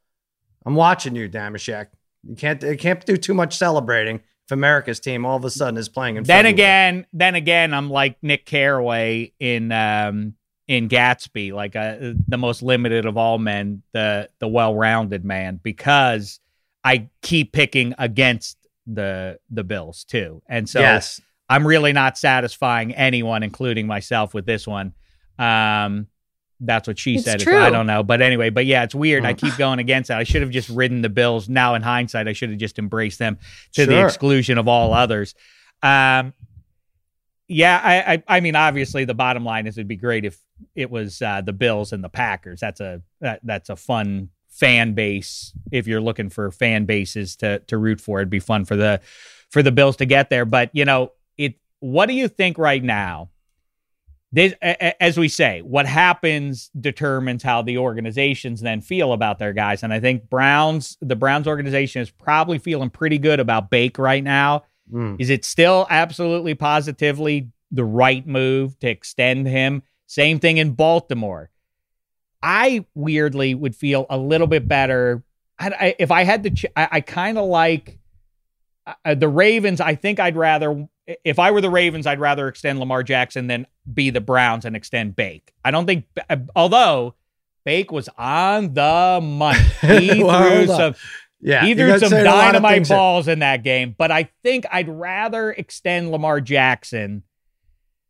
I'm watching you, Damashek. You can't you can't do too much celebrating if America's team all of a sudden is playing in Then February. again, then again, I'm like Nick Carraway in um in Gatsby, like uh, the most limited of all men, the the well-rounded man, because I keep picking against the the Bills too, and so yes. I'm really not satisfying anyone, including myself, with this one. Um, that's what she It's said. true. I don't know, but anyway, but yeah, it's weird. I Mm. keep going against that. I should have just ridden the Bills. Now, in hindsight, I should have just embraced them to the exclusion of all others. Um, yeah, I, I, I mean, obviously, the bottom line is it'd be great if it was uh, the Bills and the Packers. That's a that, that's a fun fan base. If you're looking for fan bases to to root for, it'd be fun for the for the Bills to get there. But you know, it. What do you think right now? This, as we say, what happens determines how the organizations then feel about their guys. And I think Browns, the Browns organization is probably feeling pretty good about Bake right now. Mm. Is it still absolutely positively the right move to extend him? Same thing in Baltimore. I weirdly would feel a little bit better I, I, if I had to. Ch- I, I kind of like uh, the Ravens. I think I'd rather, if I were the Ravens, I'd rather extend Lamar Jackson than be the Browns and extend Bake. I don't think, uh, although Bake was on the money, he Well, threw some. Yeah, He threw some saying a lot of dynamite balls in that game, but I think I'd rather extend Lamar Jackson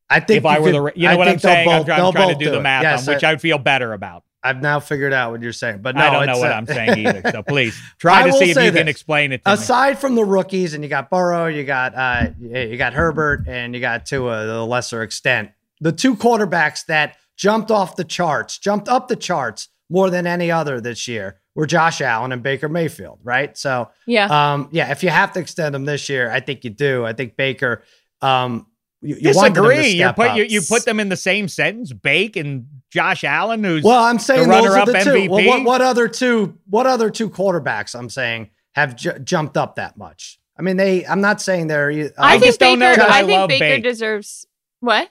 I think if I were could- the. You know I what I'm saying? I'm, both- I'm trying to both do the math Yes, on which I would feel better about. I've now figured out what you're saying, but no, I don't know what uh, I'm saying either. So please try to see if say you can explain it to me. Aside from the rookies, and you got Burrow, you got uh, you got Herbert, and you got to a lesser extent. The two quarterbacks that jumped off the charts, jumped up the charts more than any other this year were Josh Allen and Baker Mayfield, right? So, Yeah. um, yeah, if you have to extend them this year, I think you do. I think Baker, um, you, you wanted him to Disagree. You put you, you put them in the same sentence. Bake and Josh Allen, who's Well, I'm saying those are runner-up the two. Well, what, what other two? What other two quarterbacks? I'm saying have ju- jumped up that much. I mean, they. I'm not saying they're. Uh, I I, think just don't know Baker. that I I, think love Baker Bake. deserves what?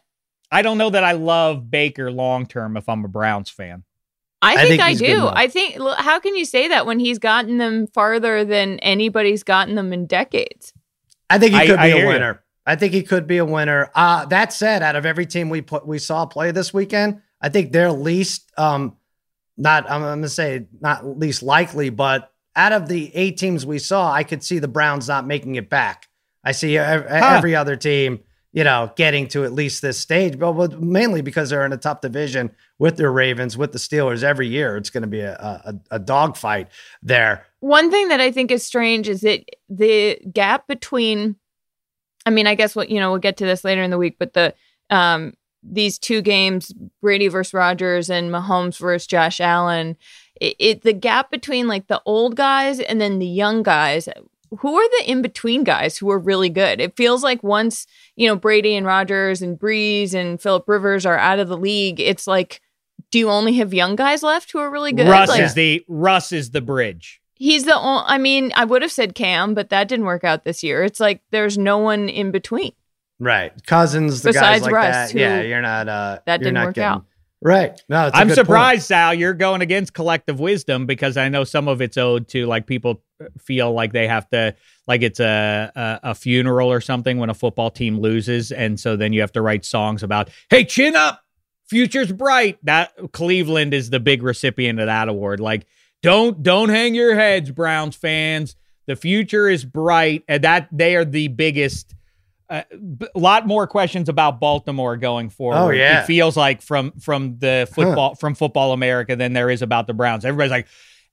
I don't know that I love Baker long term if I'm a Browns fan. I I think, think I do. I think. How can you say that when he's gotten them farther than anybody's gotten them in decades? I think he could I be hear a you. winner. I think he could be a winner. Uh, that said, out of every team we put we saw play this weekend, I think they're least um not I'm gonna say not least likely, but out of the eight teams we saw, I could see the Browns not making it back. I see ev- every other team, you know, getting to at least this stage, but but mainly because they're in a tough division with their Ravens, with the Steelers every year. It's going to be a, a, a dogfight there. One thing that I think is strange is that the gap between, I mean, I guess what you know, we'll get to this later in the week, but the um these two games, Brady versus Rodgers and Mahomes versus Josh Allen, it, it the gap between like the old guys and then the young guys. Who are the in between guys who are really good? It feels like once you know Brady and Rodgers and Brees and Philip Rivers are out of the league, it's like, do you only have young guys left who are really good? Russ Like, is the Russ is the bridge. He's the only, I mean, I would have said Cam, but that didn't work out this year. It's like there's no one in between. Right. Cousins, the Besides guys like Russ, that. Yeah, you're not uh That you're didn't not work getting- out. Right. No, it's a I'm good point. surprised, Sal, you're going against collective wisdom because I know some of it's owed to like people feel like they have to like it's a, a a funeral or something when a football team loses, and so then you have to write songs about hey chin up, future's bright. That Cleveland is the big recipient of that award. Like don't don't hang your heads, Browns fans. The future is bright, and that they are the biggest. A lot more questions about Baltimore going forward. Oh, yeah. it feels like from from the football from Football America than there is about the Browns. Everybody's like,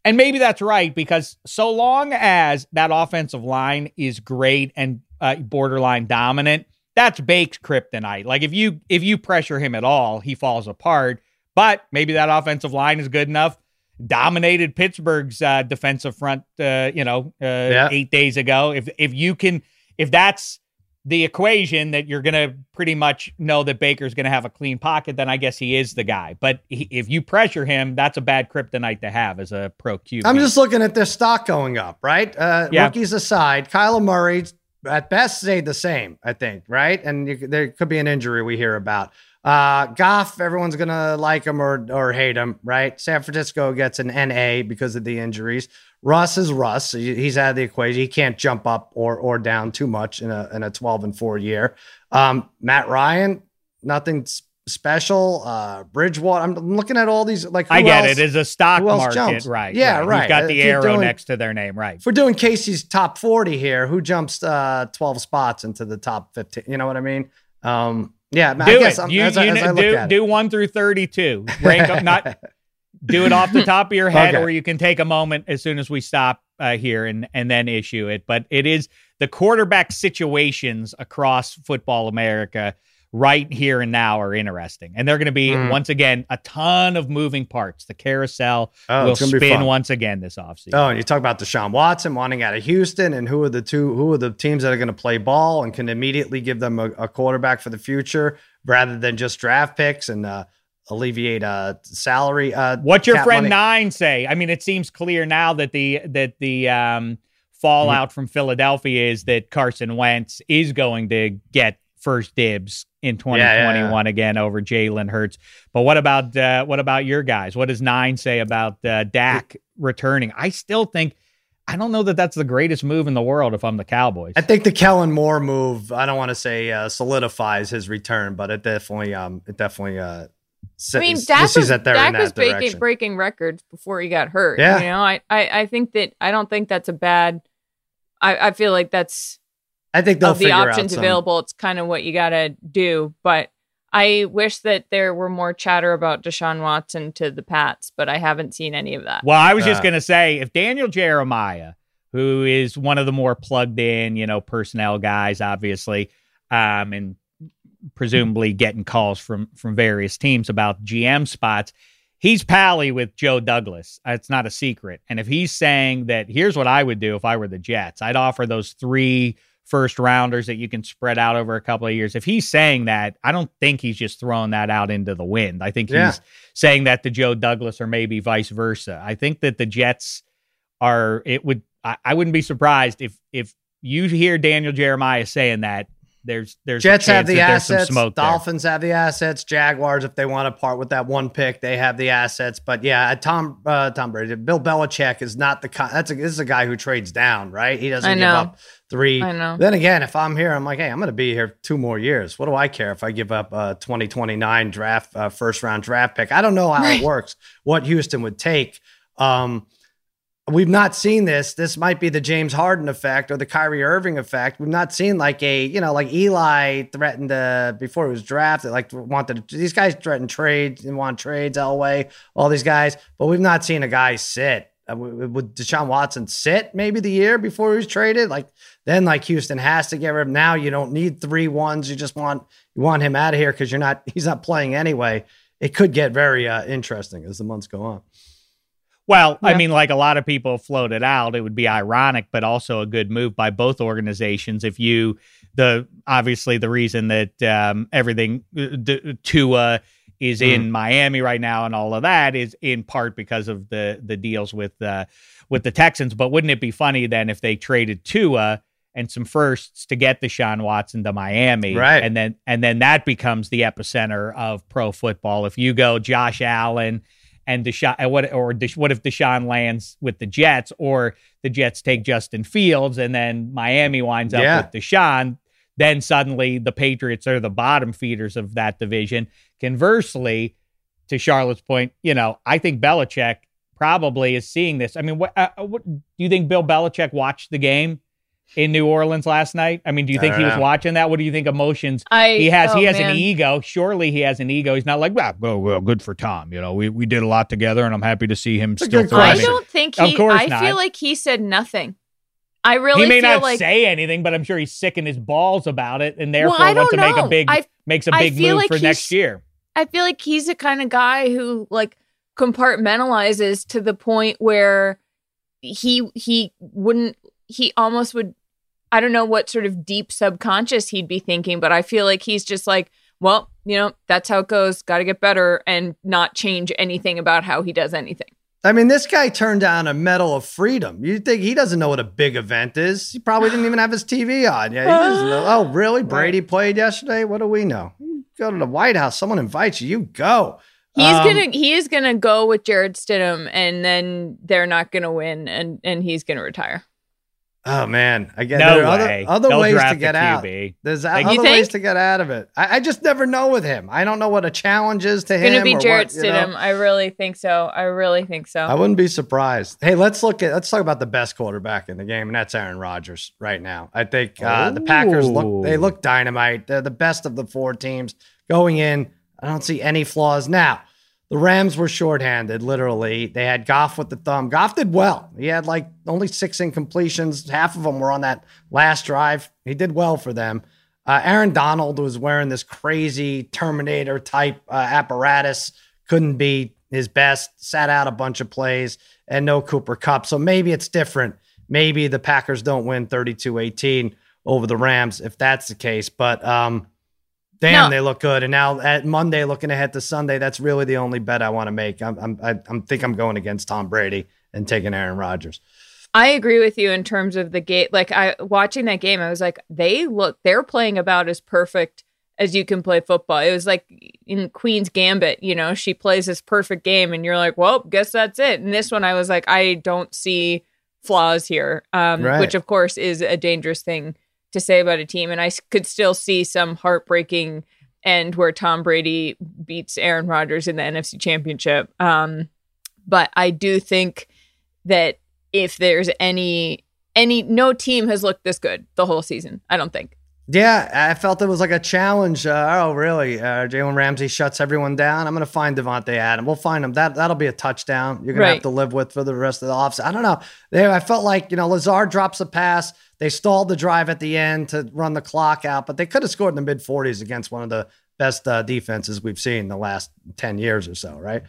and maybe that's right because so long as that offensive line is great and uh, borderline dominant, that's Bake's kryptonite. Like if you if you pressure him at all, he falls apart. But maybe that offensive line is good enough. Dominated Pittsburgh's uh, defensive front, uh, you know, uh, Yeah. eight days ago. If if you can, if that's the equation that you're going to pretty much know that Baker's going to have a clean pocket, then I guess he is the guy. But he, if you pressure him, that's a bad kryptonite to have as a pro QB. I'm just looking at their stock going up, right? Uh, Yeah. Rookies aside, Kyler Murray at best stayed the same, I think, right? And you, there could be an injury we hear about. Uh, Goff, everyone's gonna like him or or hate him, right? San Francisco gets an NA because of the injuries. Russ is Russ. He's out of the equation. He can't jump up or or down too much in a in a 12 and 4 year. Um, Matt Ryan, nothing special. Uh, Bridgewater. I'm looking at all these like I get else- it. It's a stock market, jumps? right? Yeah, Who's right. got Uh, the arrow doing- next to their name, right? if we're doing Casey's top 40 here, who jumps uh 12 spots into the top 15? You know what I mean? Um, yeah, I do guess it. I'm, You, as, I, you as I do do one through thirty-two. Rank up, not do it off the top of your head, Okay. or you can take a moment as soon as we stop uh, here and and then issue it. But it is the quarterback situations across football America right here and now are interesting, and they're going to be Mm. once again a ton of moving parts. The carousel Oh, will it's gonna be spin once again this offseason. Oh, and you talk about Deshaun Watson wanting out of Houston, and who are the two? Who are the teams that are going to play ball and can immediately give them a, a quarterback for the future rather than just draft picks and uh, alleviate uh, salary? Uh, What's your friend money? Nine say? I mean, it seems clear now that the that the um, fallout from Philadelphia is that Carson Wentz is going to get first dibs in Yeah, yeah, 2021 again over Jalen Hurts. But what about uh, what about your guys? What does Nine say about uh, Dak returning? I still think I don't know that that's the greatest move in the world if I'm the Cowboys. I think the Kellen Moore move. I don't want to say uh, solidifies his return, but it definitely, um, it definitely. Uh, I mean, Dak sees was, that they're in Dak was breaking, breaking records before he got hurt. Yeah. You know, I, I, I think that I don't think that's a bad. I, I feel like that's I think they'll of the figure out options some- available. It's kind of what you got to do. But I wish that there were more chatter about Deshaun Watson to the Pats, but I haven't seen any of that. Well, I was just Uh, going to say if Daniel Jeremiah, who is one of the more plugged in, you know, personnel guys, obviously, um, and presumably getting calls from from various teams about GM spots, he's pally with Joe Douglas. It's not a secret. And if he's saying that, here's what I would do if I were the Jets, I'd offer those three first rounders that you can spread out over a couple of years. If he's saying that, I don't think he's just throwing that out into the wind. I think Yeah. he's saying that to Joe Douglas or maybe vice versa. I think that the Jets are it would I, I wouldn't be surprised if if you hear Daniel Jeremiah saying that there's there's Jets have the that some assets. smoke there. Dolphins have the assets. Jaguars, if they want to part with that one pick, they have the assets. But yeah, Tom uh, Tom Brady, Bill Belichick is not the kind. That's a, this is a guy who trades down, right? He doesn't I give know. up three. I know. Then again, if I'm here, I'm like, hey, I'm going to be here two more years. What do I care if I give up a 2029 draft, uh, first round draft pick? I don't know how it works. What Houston would take. Um, We've not seen this. This might be the James Harden effect or the Kyrie Irving effect. We've not seen like a, you know, like Eli threatened to before he was drafted, like wanted to, these guys threatened trades and want trades Elway, all these guys, but we've not seen a guy sit. Uh, Would Deshaun Watson sit maybe the year before he was traded? Like then, like Houston has to get rid of him. Now you don't need three ones. You just want you want him out of here because you're not. He's not playing anyway. It could get very uh, interesting as the months go on. Well, I mean, like a lot of people floated out, it would be ironic, but also a good move by both organizations. If you, the obviously the reason that um, everything uh, d- Tua is in Miami right now and all of that is in part because of the the deals with uh, with the Texans. But wouldn't it be funny then if they traded Tua and some firsts to get Deshaun Watson to Miami. Right. And then and then that becomes the epicenter of pro football. If you go Josh Allen and Deshaun, what or what if Deshaun lands with the Jets, or the Jets take Justin Fields, and then Miami winds up Yeah. with Deshaun? Then suddenly the Patriots are the bottom feeders of that division. Conversely, to Charlotte's point, you know, I think Belichick probably is seeing this. I mean, what, uh, what do you think Bill Belichick watched the game in New Orleans last night? I mean, do you think don't he was know. watching that? What do you think emotions I he has? he oh, has man. an ego. Surely he has an ego. He's not like, well, well, well, good for Tom. You know, we, we did a lot together, and I'm happy to see him still good I thriving. don't think Of course I not. feel like he said nothing. I really he may feel not like say anything, but I'm sure he's sick in his balls about it, and therefore I wants to don't make a big I- makes a I big move like for next year. I feel like he's the kind of guy who like compartmentalizes to the point where he he wouldn't he almost would I don't know what sort of deep subconscious he'd be thinking, but I feel like he's just like, well, you know, that's how it goes. Got to get better and not change anything about how he does anything. I mean, this guy turned down a Medal of Freedom. You think he doesn't know what a big event is? He probably didn't even have his TV on. Yeah, he doesn't know. Oh, really? Brady played yesterday? What do we know? You go to the White House. Someone invites you. You go. He's Um, gonna he is gonna go with Jarrett Stidham, and then they're not gonna win, and and he's gonna retire. Oh man, I get No there are way. other other ways to get out. There's Like, other ways to get out of it. I, I just never know with him. I don't know what a challenge is to him. Gonna be or Jared what, know. Stidham. I really think so. I really think so. I wouldn't be surprised. Hey, let's look at let's talk about the best quarterback in the game, and that's Aaron Rodgers right now. I think uh, the Packers look they look dynamite. They're the best of the four teams going in. I don't see any flaws now. The Rams were shorthanded, literally. They had Goff with the thumb. Goff did well. He had like only six incompletions. Half of them were on that last drive. He did well for them. Uh, Aaron Donald was wearing this crazy Terminator type uh, apparatus. Couldn't be his best. Sat out a bunch of plays and no Cooper Kupp. So maybe it's different. Maybe the Packers don't win 32 18 over the Rams if that's the case. But um, damn, No. they look good. And now at Monday, looking ahead to Sunday, that's really the only bet I want to make. I'm, I'm, I I'm think I'm going against Tom Brady and taking Aaron Rodgers. I agree with you in terms of the game. Like I watching that game, I was like, they look they're playing about as perfect as you can play football. It was like in Queen's Gambit, you know, she plays this perfect game, and you're like, well, guess that's it. And this one, I was like, I don't see flaws here, um, Right. which of course is a dangerous thing to say about a team. And I could still see some heartbreaking end where Tom Brady beats Aaron Rodgers in the NFC Championship. Um, but I do think that if there's any any no team has looked this good the whole season. I don't think. Yeah, I felt it was like a challenge. Uh, oh, really? Uh, Jalen Ramsey shuts everyone down. I'm going to find Davante Adams. We'll find him. That that'll be a touchdown. You're going to have to live with for the rest of the offseason. I don't know. There, I felt like you know Lazard drops a pass. They stalled the drive at the end to run the clock out, but they could have scored in the mid 40s against one of the best uh, defenses we've seen in the last 10 years or so. Right?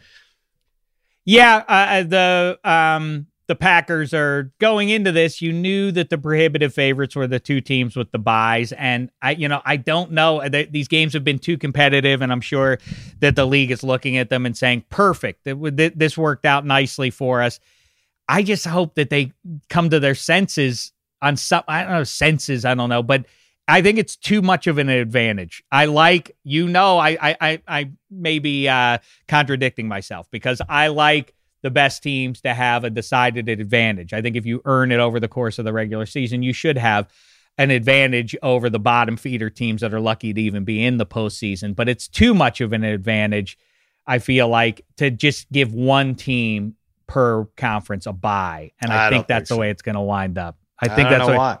Yeah, uh, the um the Packers are going into this. You knew that the prohibitive favorites were the two teams with the buys, and I, you know, I don't know. They, these games have been too competitive, and I'm sure that the league is looking at them and saying, "Perfect, this worked out nicely for us." I just hope that they come to their senses on some. I don't know senses. I don't know, but I think it's too much of an advantage. I like, you know, I I I, I may be uh, contradicting myself because I like the best teams to have a decided advantage. I think if you earn it over the course of the regular season, you should have an advantage over the bottom feeder teams that are lucky to even be in the postseason. But it's too much of an advantage, I feel like, to just give one team per conference a buy. And I, I think that's think the way it's going to wind up. I think don't that's what, why.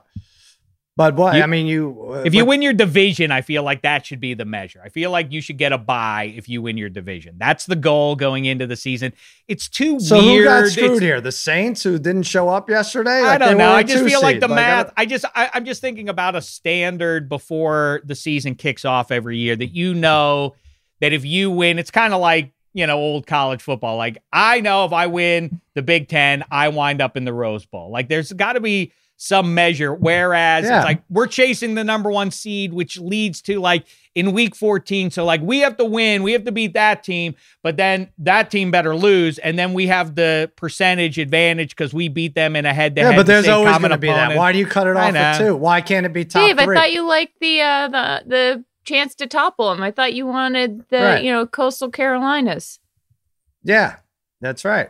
But what You- I mean, you uh, if you but- win your division, I feel like that should be the measure. I feel like you should get a bye if you win your division. That's the goal going into the season. It's too so weird. who got It's- here? The Saints who didn't show up yesterday? I Like, they don't know. I just feel like the I math. don't- I just I, I'm just thinking about a standard before the season kicks off every year that you know that if you win, it's kind of like you know old college football. Like I know if I win the Big Ten, I wind up in the Rose Bowl. Like there's got to be some measure. Whereas Yeah. it's like we're chasing the number one seed, which leads to like in week 14. So like we have to win, we have to beat that team, but then that team better lose. And then we have the percentage advantage because we beat them in a head to head. Yeah, but there's always going to be that. Why do you cut it off at two? Why can't it be top Dave, three? I thought you liked the uh, the the chance to topple them. I thought you wanted the Right. you know coastal Carolinas. yeah, that's right.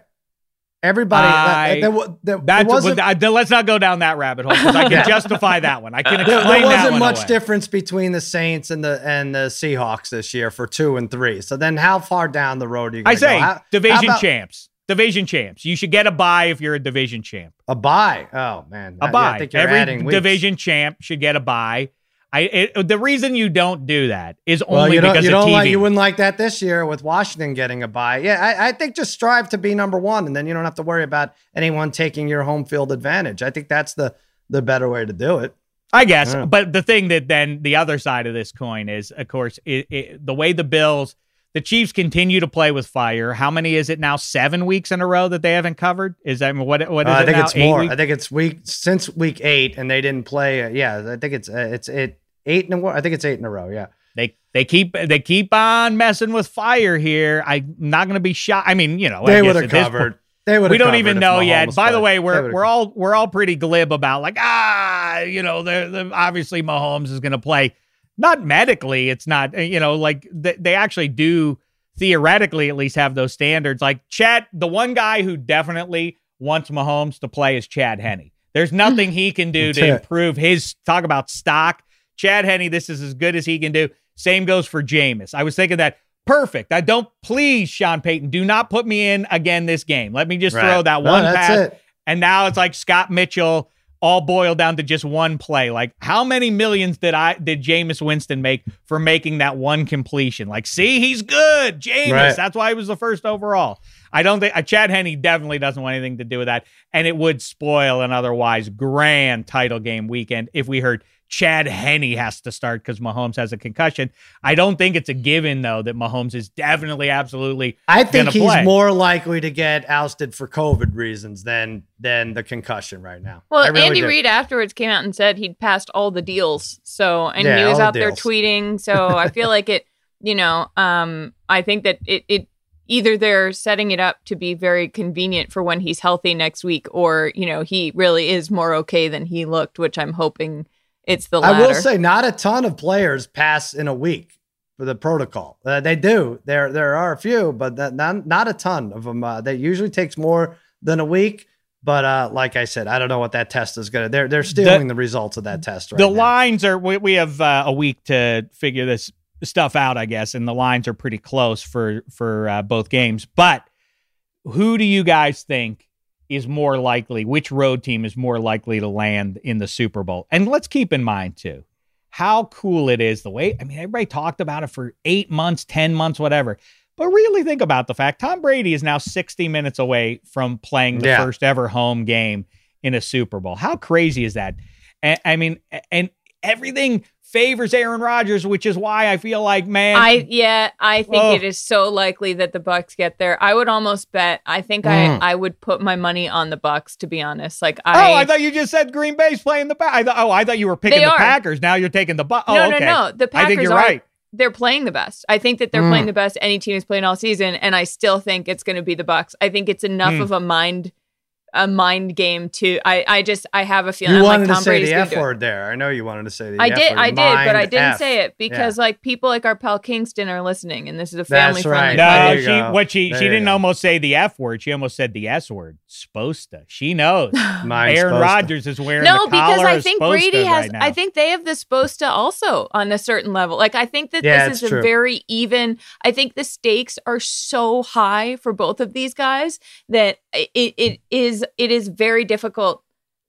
Everybody, uh, uh, I- that, that, that, that, That's wasn't, I- let's not go down that rabbit hole because I can Yeah. justify that one. I can there, explain there that wasn't much away. difference between the Saints and the and the Seahawks this year for two and three. So then, how far down the road are you? I say go? How- division how about champs. Division champs. You should get a buy if you're a division champ. a buy? Oh man, A I- yeah. I think you're Every division champ should get a bye. I it, the reason you don't do that is Well, only you because you don't like you wouldn't like that this year with Washington getting a bye. Yeah, I, I think just strive to be number one, and then you don't have to worry about anyone taking your home field advantage. I think that's the the better way to do it. I guess. Yeah. But the thing that then the other side of this coin is, of course, it, it, the way the Bills, the Chiefs continue to play with fire. How many is it now? Seven weeks in a row that they haven't covered. Is that what? What is Uh, I it think now? it's more. weeks? I think it's week since week eight, and they didn't play. Uh, yeah, I think it's uh, it's it eight in a row. I think it's eight in a row. Yeah. They they keep they keep on messing with fire here. I'm not going to be shocked. I mean, you know, They would have covered. point- They would. we don't even know yet. By the way, we're we're all we're all pretty glib about like ah, you know, they're, they're- obviously Mahomes is going to play. Not medically, it's not. You know, like they, they actually do theoretically at least have those standards. Like Chad, the one guy who definitely wants Mahomes to play is Chad Henne. There's nothing he can do That's to it. improve his talk about stock. Chad Henne, this is as good as he can do. Same goes for Jameis. I was thinking that perfect. I don't please Sean Payton. Do not put me in again this game. Let me just Right. throw that No, one that's pass. it. And now it's like Scott Mitchell all boiled down to just one play. Like how many millions did I did Jameis Winston make for making that one completion? Like, see, he's good. Jameis. Right. That's why he was the first overall. I don't think uh, Chad Henne definitely doesn't want anything to do with that. And it would spoil an otherwise grand title game weekend if we heard Chad Henne has to start because Mahomes has a concussion. I don't think it's a given though that Mahomes is definitely absolutely I think he's play. more likely to get ousted for COVID reasons than than the concussion right now. Well, really Andy do. Reid afterwards came out and said he'd passed all the deals. So, and Yeah, he was all the out there tweeting. So I feel like it, you know, um, I think that it, it either they're setting it up to be very convenient for when he's healthy next week, or you know, he really is more okay than he looked, which I'm hoping it's the latter. I will say, not a ton of players pass in a week for the protocol. Uh, they do. There, there are a few, but that, not not a ton of them. Uh, that usually takes more than a week. But uh, like I said, I don't know what that test is gonna. They're they're stealing the, results of that test right the now. lines are we, we have uh, a week to figure this stuff out i guess and the lines are pretty close for for uh, both games but who do you guys think is more likely which road team is more likely to land in the super bowl? And let's keep in mind too how cool it is the way i mean everybody talked about it for eight months ten months whatever. But really think about the fact tom brady is now 60 minutes away from playing the Yeah. first ever home game in a super bowl. How crazy is that? I mean, and everything favors Aaron Rodgers, which is why I feel like, man, I yeah, I think Oh. it is so likely that the Bucks get there. I would almost bet. I think Mm. I I would put my money on the Bucks to be honest. Like I oh, I, I thought you just said Green Bay's playing the Pack. I oh, I thought you were picking the are. Packers. Now you're taking the Bucks. Oh, no, okay. no, no. The Packers I think you're are right. they're playing the best. I think that they're Mm. playing the best any team is playing all season, and I still think it's going to be the Bucks. I think it's enough Mm. of a mind a mind game to. I I just I have a feeling you I'm wanted like Tom to say Brady's the F word there. I know you wanted to say the I F did, word. I did, but I didn't F. say it because like people like our pal Kingston are listening, and this is a That's family friendly. right. No, she go. what she There she didn't go. almost say the F word. She almost said the S word. Supposed to. She knows. Mine's Aaron supposed. Rodgers is wearing No, the because I think supposed Brady has. right. I think they have the supposed to also on a certain level. Like I think that Yeah, this it's is a very even. I think the stakes are so high for both of these guys that it it is it is very difficult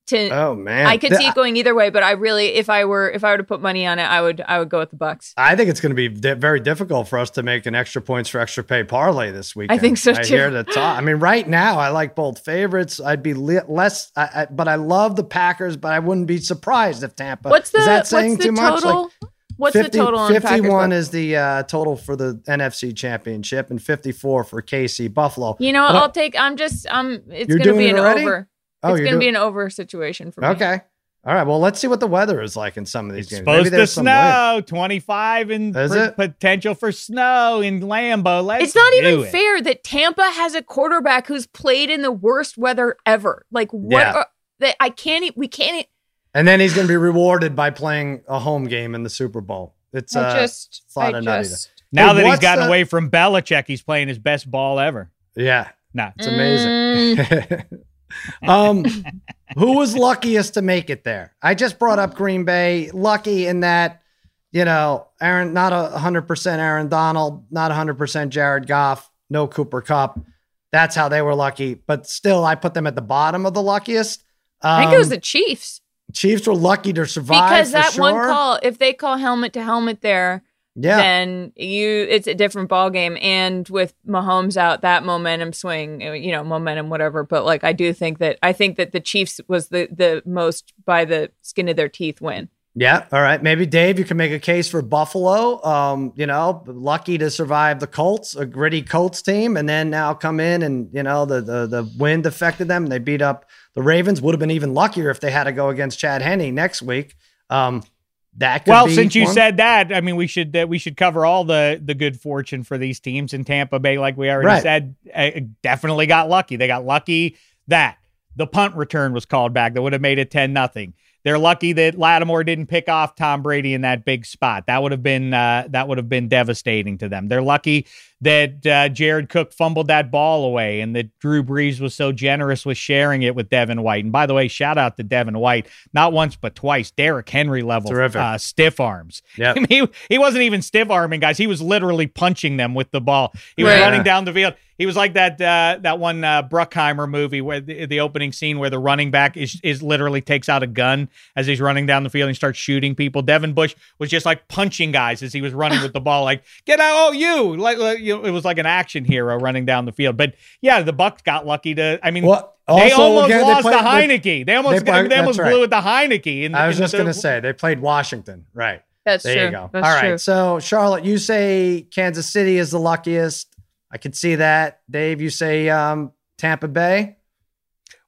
to. Oh man, I could see it going either way, but I really, if I were, if I were to put money on it, I would, I would go with the Bucks. I think it's going to be di- very difficult for us to make an extra points for extra pay parlay this week I think so, I too. hear the talk. I mean, right now I like both favorites. I'd be li- less, I, I, but I love the Packers. But I wouldn't be surprised if Tampa. What's the is that saying what's the too much? Like what's 50 the total on Packers? 51 Bucks? is the uh, total for the NFC Championship, and 54 for KC Buffalo. You know? But I- I'll take. I'm just. Um, it's gonna be an already? over. Oh, it's gonna be an over situation for me. Okay. All right. Well, let's see what the weather is like in some of these It's games. supposed to there's some snow. 25 and Is pr- it? potential for snow in Lambeau. Let's It's not do even it. fair that Tampa has a quarterback who's played in the worst weather ever. Like what? Yeah. Are, that I can't. We can't. And then he's going to be rewarded by playing a home game in the Super Bowl. It's I uh, just. it's a I of nuttiness. just. Now Hey, that he's gotten the- away from Belichick, he's playing his best ball ever. yeah, Nah. it's amazing. Mm. um, who was luckiest to make it there? I just brought up Green Bay. Lucky in that, you know, Aaron, not a hundred percent Aaron Donald, not a hundred percent Jared Goff, no Cooper Kupp. That's how they were lucky. But still, I put them at the bottom of the luckiest. I think it was Um, the Chiefs Chiefs were lucky to survive because that one call. If they call helmet to helmet there, yeah, then you it's a different ball game. And with Mahomes out, that momentum swing, uh, you know, momentum, whatever. But like, I do think that I think that the Chiefs was the the most by the skin of their teeth win. Yeah. All right. Maybe Dave, you can make a case for Buffalo. Um, you know, lucky to survive the Colts, a gritty Colts team, and then now come in and you know the the the wind affected them. They beat up the Ravens. Would have been even luckier if they had to go against Chad Henne next week. Um, that could Well, since you said that, I mean, we should uh, we should cover all the the good fortune for these teams in Tampa Bay, like we already Right. said. Uh, definitely got lucky. They got lucky that the punt return was called back. That would have made it ten nothing. They're lucky that Lattimore didn't pick off Tom Brady in that big spot. That would have been uh, that would have been devastating to them. They're lucky that uh, Jared Cook fumbled that ball away and that Drew Brees was so generous with sharing it with Devin White. And by the way, shout out to Devin White, not once but twice, Derrick Henry level uh, stiff arms. Yep. I mean, he, he wasn't even stiff arming guys. He was literally punching them with the ball. He was Right. running down the field. He was like that uh, that one uh, Bruckheimer movie where the, the opening scene where the running back is is literally takes out a gun as he's running down the field and starts shooting people. Devin Bush was just like punching guys as he was running with the ball, like get out, oh you, like, like you know, it was like an action hero running down the field. But yeah, the Bucks got lucky to. I mean, Well, they almost again, they lost played- to they- Heinicke. They almost they played- they, almost blew right. it to Heinicke. In, I was in just going to say they played Washington, right? That's there true. you go. That's All right. true. So Charlotte, you say Kansas City is the luckiest. I could see that. Dave, you say um, Tampa Bay.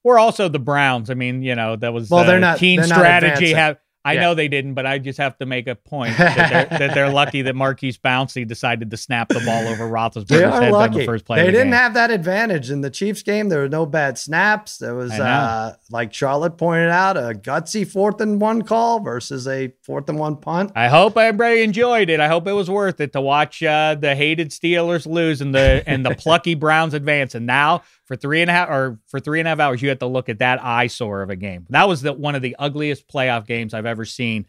We're also the Browns. I mean, you know, that was Well, they're uh, not- keen they're strategy. advancing. Have I Yeah. know they didn't, but I just have to make a point that they're, that they're lucky that Maurkice Pouncey decided to snap the ball over Roethlisberger's head on the first play. They the didn't game. have that advantage in the Chiefs game. There were no bad snaps. There was, uh, like Charlotte pointed out, a gutsy fourth and one call versus a fourth and one punt. I hope everybody enjoyed it. I hope it was worth it to watch uh, the hated Steelers lose and the and the plucky Browns advance. And now for three and a half or for three and a half hours, you have to look at that eyesore of a game. That was the one of the ugliest playoff games I've ever seen.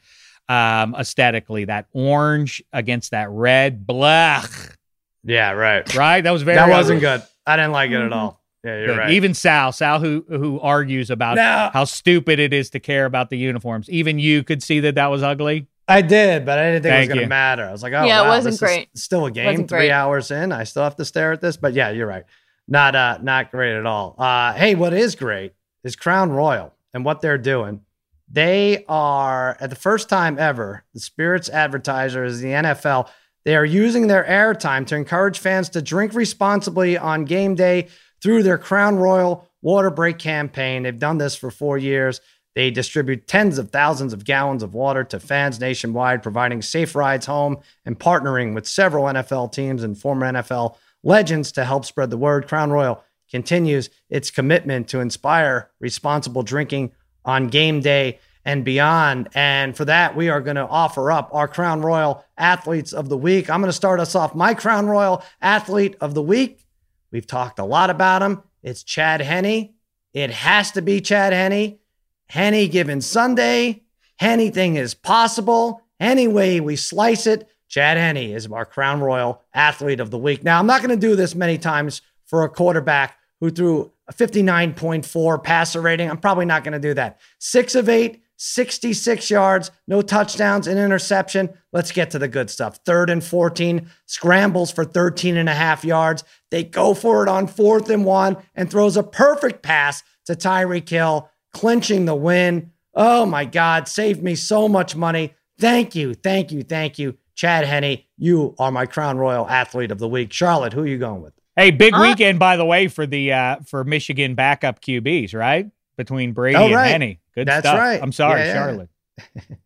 Um, aesthetically, that orange against that red, blech, Yeah, right. right? That was very. that wasn't ugly. good. I didn't like it Mm-hmm. at all. Yeah, you're Good. right. Even Sal, Sal, who who argues about No. how stupid it is to care about the uniforms, even you could see that that was ugly. I did, but I didn't think it was going to matter. I was like, oh, Yeah, it wasn't this is great. still a game. Wasn't Three great. hours in, I still have to stare at this. But yeah, you're right. Not uh, not great at all. Uh, hey, what is great is Crown Royal and what they're doing. They are at the first time ever, the Spirits advertiser is the NFL. They are using their airtime to encourage fans to drink responsibly on game day through their Crown Royal water break campaign. They've done this for four years. They distribute tens of thousands of gallons of water to fans nationwide, providing safe rides home and partnering with several NFL teams and former NFL legends to help spread the word. Crown Royal continues its commitment to inspire responsible drinking on game day and beyond. And for that, we are going to offer up our Crown Royal Athletes of the Week. I'm going to start us off. My Crown Royal Athlete of the Week. We've talked a lot about him. It's Chad Henne. It has to be Chad Henne. Henny given Sunday. Anything is possible. Any way we slice it, Chad Henne is our Crown Royal Athlete of the Week. Now, I'm not going to do this many times for a quarterback who threw a 59.4 passer rating. I'm probably not going to do that. Six of eight, 66 yards, no touchdowns, an interception. Let's get to the good stuff. Third and 14, scrambles for 13 and a half yards. They go for it on fourth and one and throws a perfect pass to Tyreek Hill, clinching the win. Oh my God, saved me so much money. Thank you, thank you, thank you. Chad Henne, you are my Crown Royal Athlete of the Week. Charlotte, who are you going with? Hey, big Huh? weekend by the way for the uh for Michigan backup QBs, right? Between Brady Oh, and right. Henne. Good That's stuff. right. I'm sorry, Yeah, yeah. Charlotte.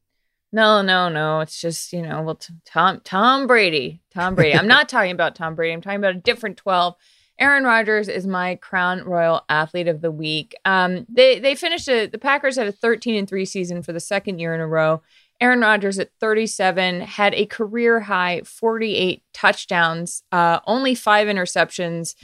No, no, no. It's just you know, well, t- Tom Tom Brady, Tom Brady. I'm not talking about Tom Brady. I'm talking about a different twelve. Aaron Rodgers is my Crown Royal Athlete of the Week. Um, they they finished a, the Packers had a 13 and three season for the second year in a row. Aaron Rodgers at 37 had a career high 48 touchdowns, uh, only five interceptions.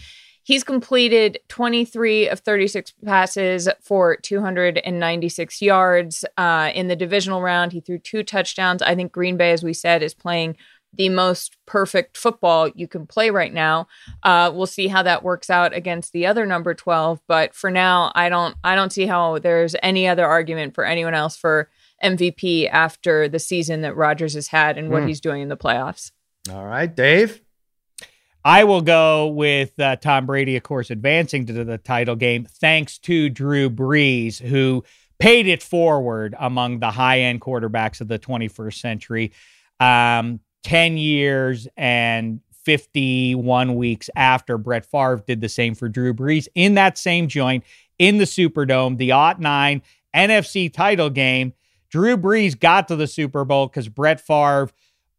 He's completed 23 of 36 passes for 296 yards. Uh, in the divisional round, he threw two touchdowns. I think Green Bay, as we said, is playing the most perfect football you can play right now. Uh, we'll see how that works out against the other number 12. But for now, I don't I don't see how there's any other argument for anyone else for MVP after the season that Rodgers has had and what Mm. he's doing in the playoffs. All right, Dave. I will go with uh, Tom Brady, of course, advancing to the title game thanks to Drew Brees, who paid it forward among the high end quarterbacks of the 21st century. Um, 10 years and 51 weeks after Brett Favre did the same for Drew Brees in that same joint in the Superdome, the Ot 9 NFC title game. Drew Brees got to the Super Bowl because Brett Favre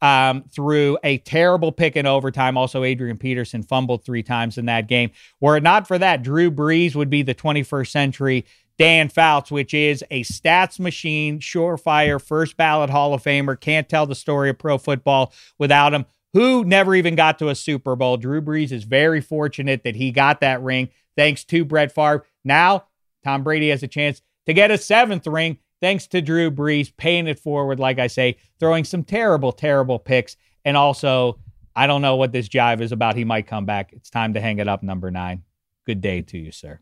um, threw a terrible pick in overtime. Also, Adrian Peterson fumbled three times in that game. Were it not for that, Drew Brees would be the 21st century Dan Fouts, which is a stats machine, surefire, first ballot Hall of Famer. Can't tell the story of pro football without him. Who never even got to a Super Bowl. Drew Brees is very fortunate that he got that ring thanks to Brett Favre. Now, Tom Brady has a chance to get a seventh ring thanks to Drew Brees paying it forward, like I say, throwing some terrible, terrible picks. And also, I don't know what this jive is about. He might come back. It's time to hang it up, number nine. Good day to you, sir.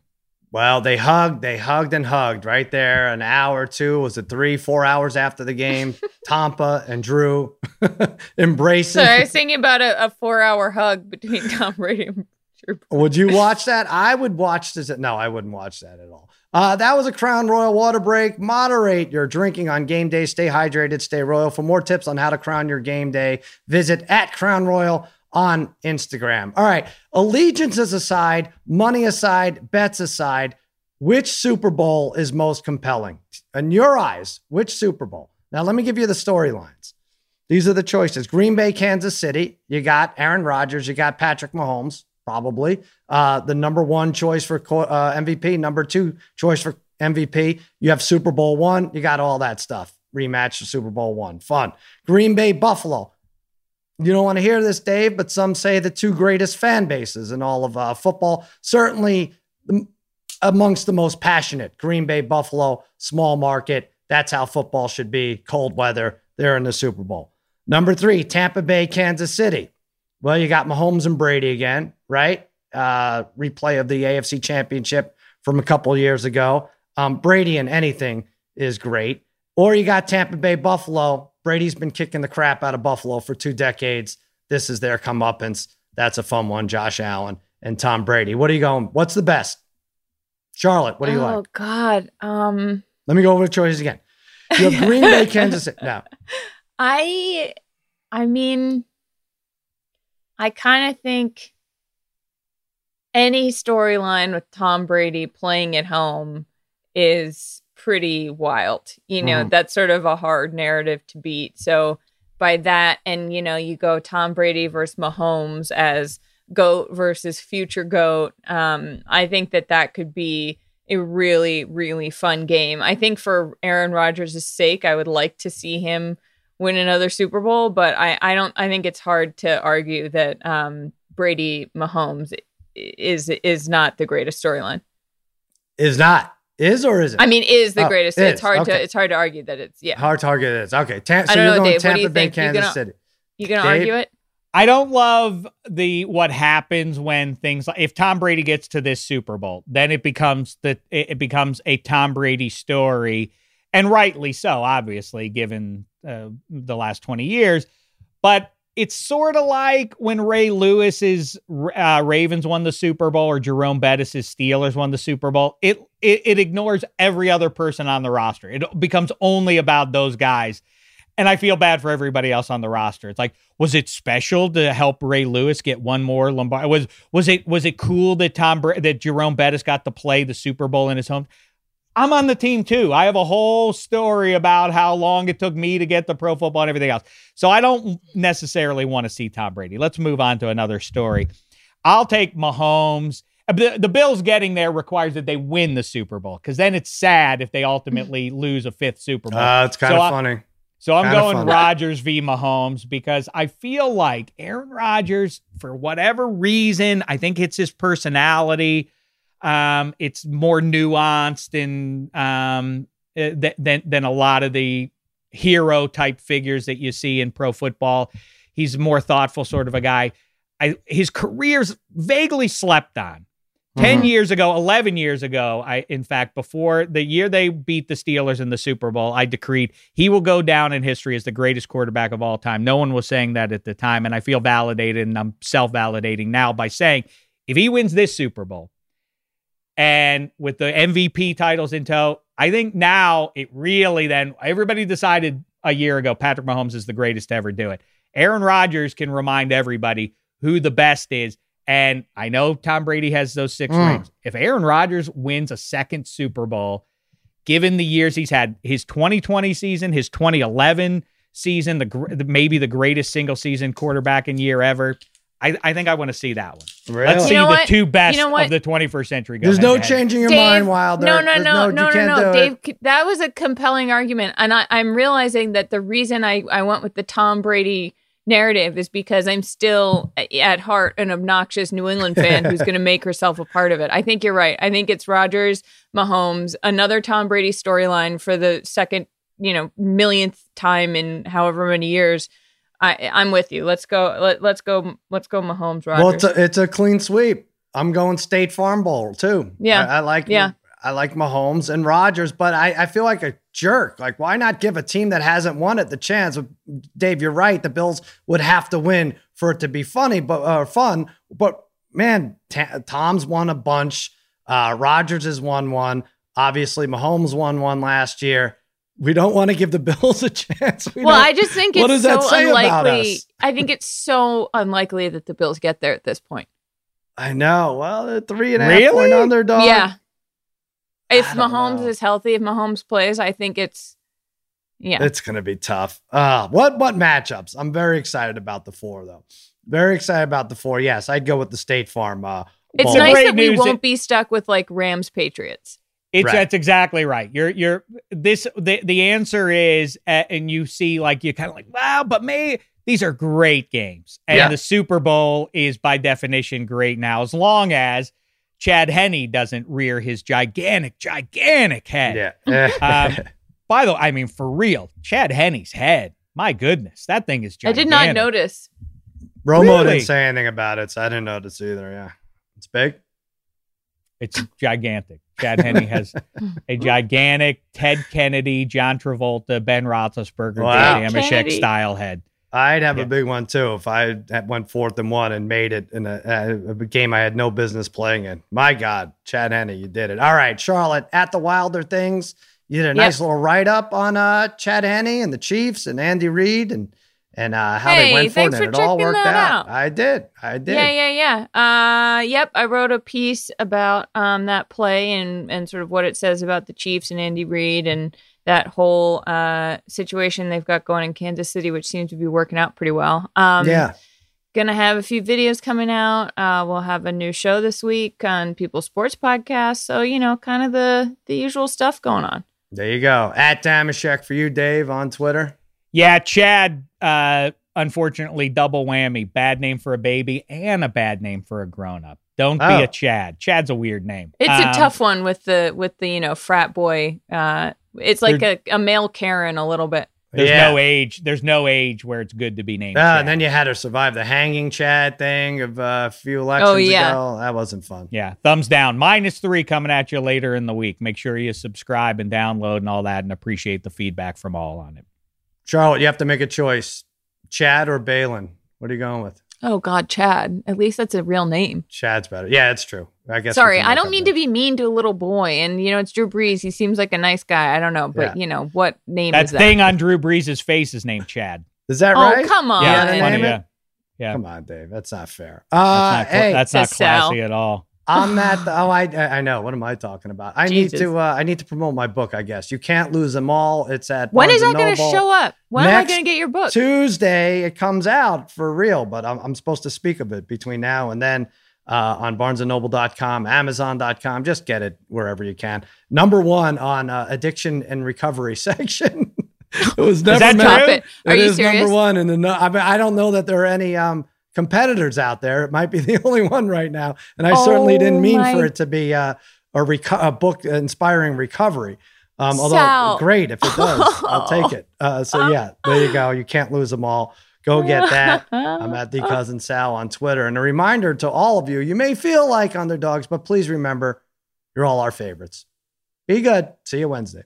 Well, they hugged, they hugged and hugged right there. An hour or two, was it three, four hours after the game? Tampa and Drew embracing. So I was thinking about a, a four hour hug between Tom Brady and Drew Brees. Would you watch that? I would watch this. No, I wouldn't watch that at all. Uh, that was a Crown Royal water break. Moderate your drinking on game day. Stay hydrated, stay royal. For more tips on how to crown your game day, visit at Crown Royal on Instagram. All right. Allegiances aside, money aside, bets aside, which Super Bowl is most compelling? In your eyes, which Super Bowl? Now, let me give you the storylines. These are the choices Green Bay, Kansas City. You got Aaron Rodgers. You got Patrick Mahomes, probably. Uh, the number one choice for uh, MVP, number two choice for MVP. You have Super Bowl one. You got all that stuff. Rematch to Super Bowl one. Fun. Green Bay, Buffalo. You don't want to hear this, Dave, but some say the two greatest fan bases in all of uh, football. Certainly amongst the most passionate. Green Bay, Buffalo, small market. That's how football should be. Cold weather. They're in the Super Bowl. Number three, Tampa Bay, Kansas City. Well, you got Mahomes and Brady again, right? Uh, replay of the AFC Championship from a couple years ago. Um, Brady and anything is great. Or you got Tampa Bay, Buffalo. Brady's been kicking the crap out of Buffalo for two decades. This is their comeuppance. That's a fun one. Josh Allen and Tom Brady. What are you going? What's the best? Charlotte, what do you oh like? Oh God. Um Let me go over the choices again. You have Green Bay, Kansas City. No, I I mean I kind of think any storyline with Tom Brady playing at home is pretty wild. You know, Mhm. that's sort of a hard narrative to beat. So by that and you know, you go Tom Brady versus Mahomes as goat versus future goat. Um I think that that could be a really really fun game. I think for Aaron Rodgers' sake, I would like to see him win another Super Bowl, but I, I don't I think it's hard to argue that um, Brady Mahomes is is not the greatest storyline. is not. Is or is it? I mean, is the Oh, greatest. is. It's hard Okay. to it's hard to argue that it's yeah. Hard to argue that it is. Okay. Ta- so I don't you're know, going Dave, what Tampa you Bay, think? You Kansas gonna- City. You gonna Dave? argue it? I don't love the what happens when things like if Tom Brady gets to this Super Bowl, then it becomes the it it becomes a Tom Brady story, and rightly so, obviously, given uh, the last twenty years. But it's sort of like when Ray Lewis's uh, Ravens won the Super Bowl or Jerome Bettis's Steelers won the Super Bowl. It, it it ignores every other person on the roster. It becomes only about those guys. And I feel bad for everybody else on the roster. It's like, was it special to help Ray Lewis get one more Lombardi? Was was it was it cool that Tom that Jerome Bettis got to play the Super Bowl in his home? I'm on the team too. I have a whole story about how long it took me to get the pro football and everything else. So I don't necessarily want to see Tom Brady. Let's move on to another story. I'll take Mahomes. Uh, The, the Bills getting there requires that they win the Super Bowl because then it's sad if they ultimately lose a fifth Super Bowl. Uh, it's kind So of I- funny. So I'm Kinda going fun. Rodgers v. Mahomes because I feel like Aaron Rodgers, for whatever reason, I think it's his personality. Um, it's more nuanced and um, th- than than a lot of the hero type figures that you see in pro football. He's more thoughtful sort of a guy. I, his career's vaguely slept on. 10 Mhm. years ago, 11 years ago, I in fact before the year they beat the Steelers in the Super Bowl, I decreed he will go down in history as the greatest quarterback of all time. No one was saying that at the time and I feel validated and I'm self-validating now by saying if he wins this Super Bowl and with the MVP titles in tow, I think now it really then everybody decided a year ago Patrick Mahomes is the greatest to ever do it. Aaron Rodgers can remind everybody who the best is. And I know Tom Brady has those six Mm. rings. If Aaron Rodgers wins a second Super Bowl, given the years he's had, his 2020 season, his 2011 season, the, the maybe the greatest single season quarterback in year ever, I, I think I want to see that one. Really? Let's You see know the what? two best You know what? of the 21st century. Go There's head no to head. changing your Dave, mind, Wilder. No, no, There's no, you no, no, can't no. do it. Dave, c- that was a compelling argument. And I, I'm realizing that the reason I, I went with the Tom Brady narrative is because I'm still a- at heart an obnoxious New England fan who's going to make herself a part of it. I think you're right. I think it's Rodgers, Mahomes, another Tom Brady storyline for the second, you know, millionth time in however many years. I, I'm with you. Let's go. Let, let's go. Let's go. Mahomes, Rodgers. Well, it's a, it's a clean sweep. I'm going State Farm Bowl too. Yeah. I, I like Yeah. I like Mahomes and Rodgers, but I, I feel like a jerk. Like, why not give a team that hasn't won it the chance? Dave, you're right. The Bills would have to win for it to be funny, but uh, fun. But man, Ta- Tom's won a bunch. Uh, Rodgers has won one. Obviously, Mahomes won one last year. We don't want to give the Bills a chance. We well, I just think What it's does that so say about unlikely. us? I think it's so unlikely that the Bills get there at this point. I know. Well, they're three and a half Really? point underdog. yeah. If I don't Mahomes know. is healthy, if Mahomes plays, I think it's yeah. It's gonna be tough. Uh what what matchups? I'm very excited about the four though. Very excited about the four. Yes, I'd go with the State Farm. Uh, it's nice that we won't is- be stuck with like Rams Patriots. It's Right. that's exactly right. You're you're this the the answer is uh, and you see like you kind of like wow, but may these are great games and Yeah. the Super Bowl is by definition great now as long as Chad Henne doesn't rear his gigantic gigantic head. Yeah. Um, By the way, I mean for real, Chad Henne's head. My goodness, that thing is giant. I did not notice. Romo Really? didn't say anything about it, so I didn't notice either. Yeah. It's big. It's gigantic. Chad Henne has a gigantic Ted Kennedy, John Travolta, Ben Roethlisberger, Wow. Dave Kennedy. Dameshek style head. I'd have Yeah. a big one too if I had went fourth and one and made it in a, a game I had no business playing in. My God, Chad Henne, you did it. All right, Charlotte, at the Wilder things, you did a nice little write up on uh, Chad Henne and the Chiefs and Andy Reid and and uh, how they went for it. it all worked out. out. I did. I did. Yeah, yeah, yeah. Uh, yep. I wrote a piece about um that play and and sort of what it says about the Chiefs and Andy Reid and that whole uh situation they've got going in Kansas City, which seems to be working out pretty well. Um, yeah. Gonna have a few videos coming out. Uh, we'll have a new show this week on People Sports Podcast. So you know, kind of the the usual stuff going on. There you go. At Dameshek for you, Dave, on Twitter. Yeah, Chad, uh, unfortunately, double whammy. Bad name for a baby and a bad name for a grown up. Don't Oh. be a Chad. Chad's a weird name. It's Um, a tough one with the with the you know frat boy. Uh, it's like a, a male Karen a little bit. There's yeah. no age. There's no age where it's good to be named. Uh, Chad. and then you had to survive the hanging Chad thing of uh, a few elections Oh, yeah. ago. That wasn't fun. yeah, thumbs down. Minus three coming at you later in the week. Make sure you subscribe and download and all that, and appreciate the feedback from all on it. Charlotte, you have to make a choice. Chad or Baylen? What are you going with? Oh God, Chad. At least that's a real name. Chad's better. Yeah, it's true. I guess. Sorry, I don't mean that. to be mean to a little boy, and you know it's Drew Brees. He seems like a nice guy. I don't know, but Yeah. you know what name That is that? thing on Drew Brees' face is named Chad. Is that right? oh right? come on! Yeah, Yeah, funny. Yeah, yeah. Come on, Dave. That's not fair. That's Uh, not, cla- hey, that's not says Sal. classy at all. I'm at the. Oh, I I know. What am I talking about? I Jesus. need to. Uh, I need to promote my book. I guess you can't lose them all. It's at when Barnes is that going to show up? When am I going to get your book? Tuesday it comes out for real, but I'm, I'm supposed to speak of it between now and then uh, on barnesandnoble.com, amazon.com. Just get it wherever you can. Number one on uh, addiction and recovery section. it was never that meant-. Are it you is serious? number one. And I, mean, I don't know that there are any um, competitors out there. It might be the only one right now. And I certainly Oh didn't mean my- for it to be uh, a, reco- a book inspiring recovery. Um, although great if it does, I'll take it. Uh, so yeah, there you go. You can't lose them all. Go get that. I'm at the cousin Sal on Twitter. And a reminder to all of you: you may feel like underdogs, but please remember, you're all our favorites. Be good. See you Wednesday.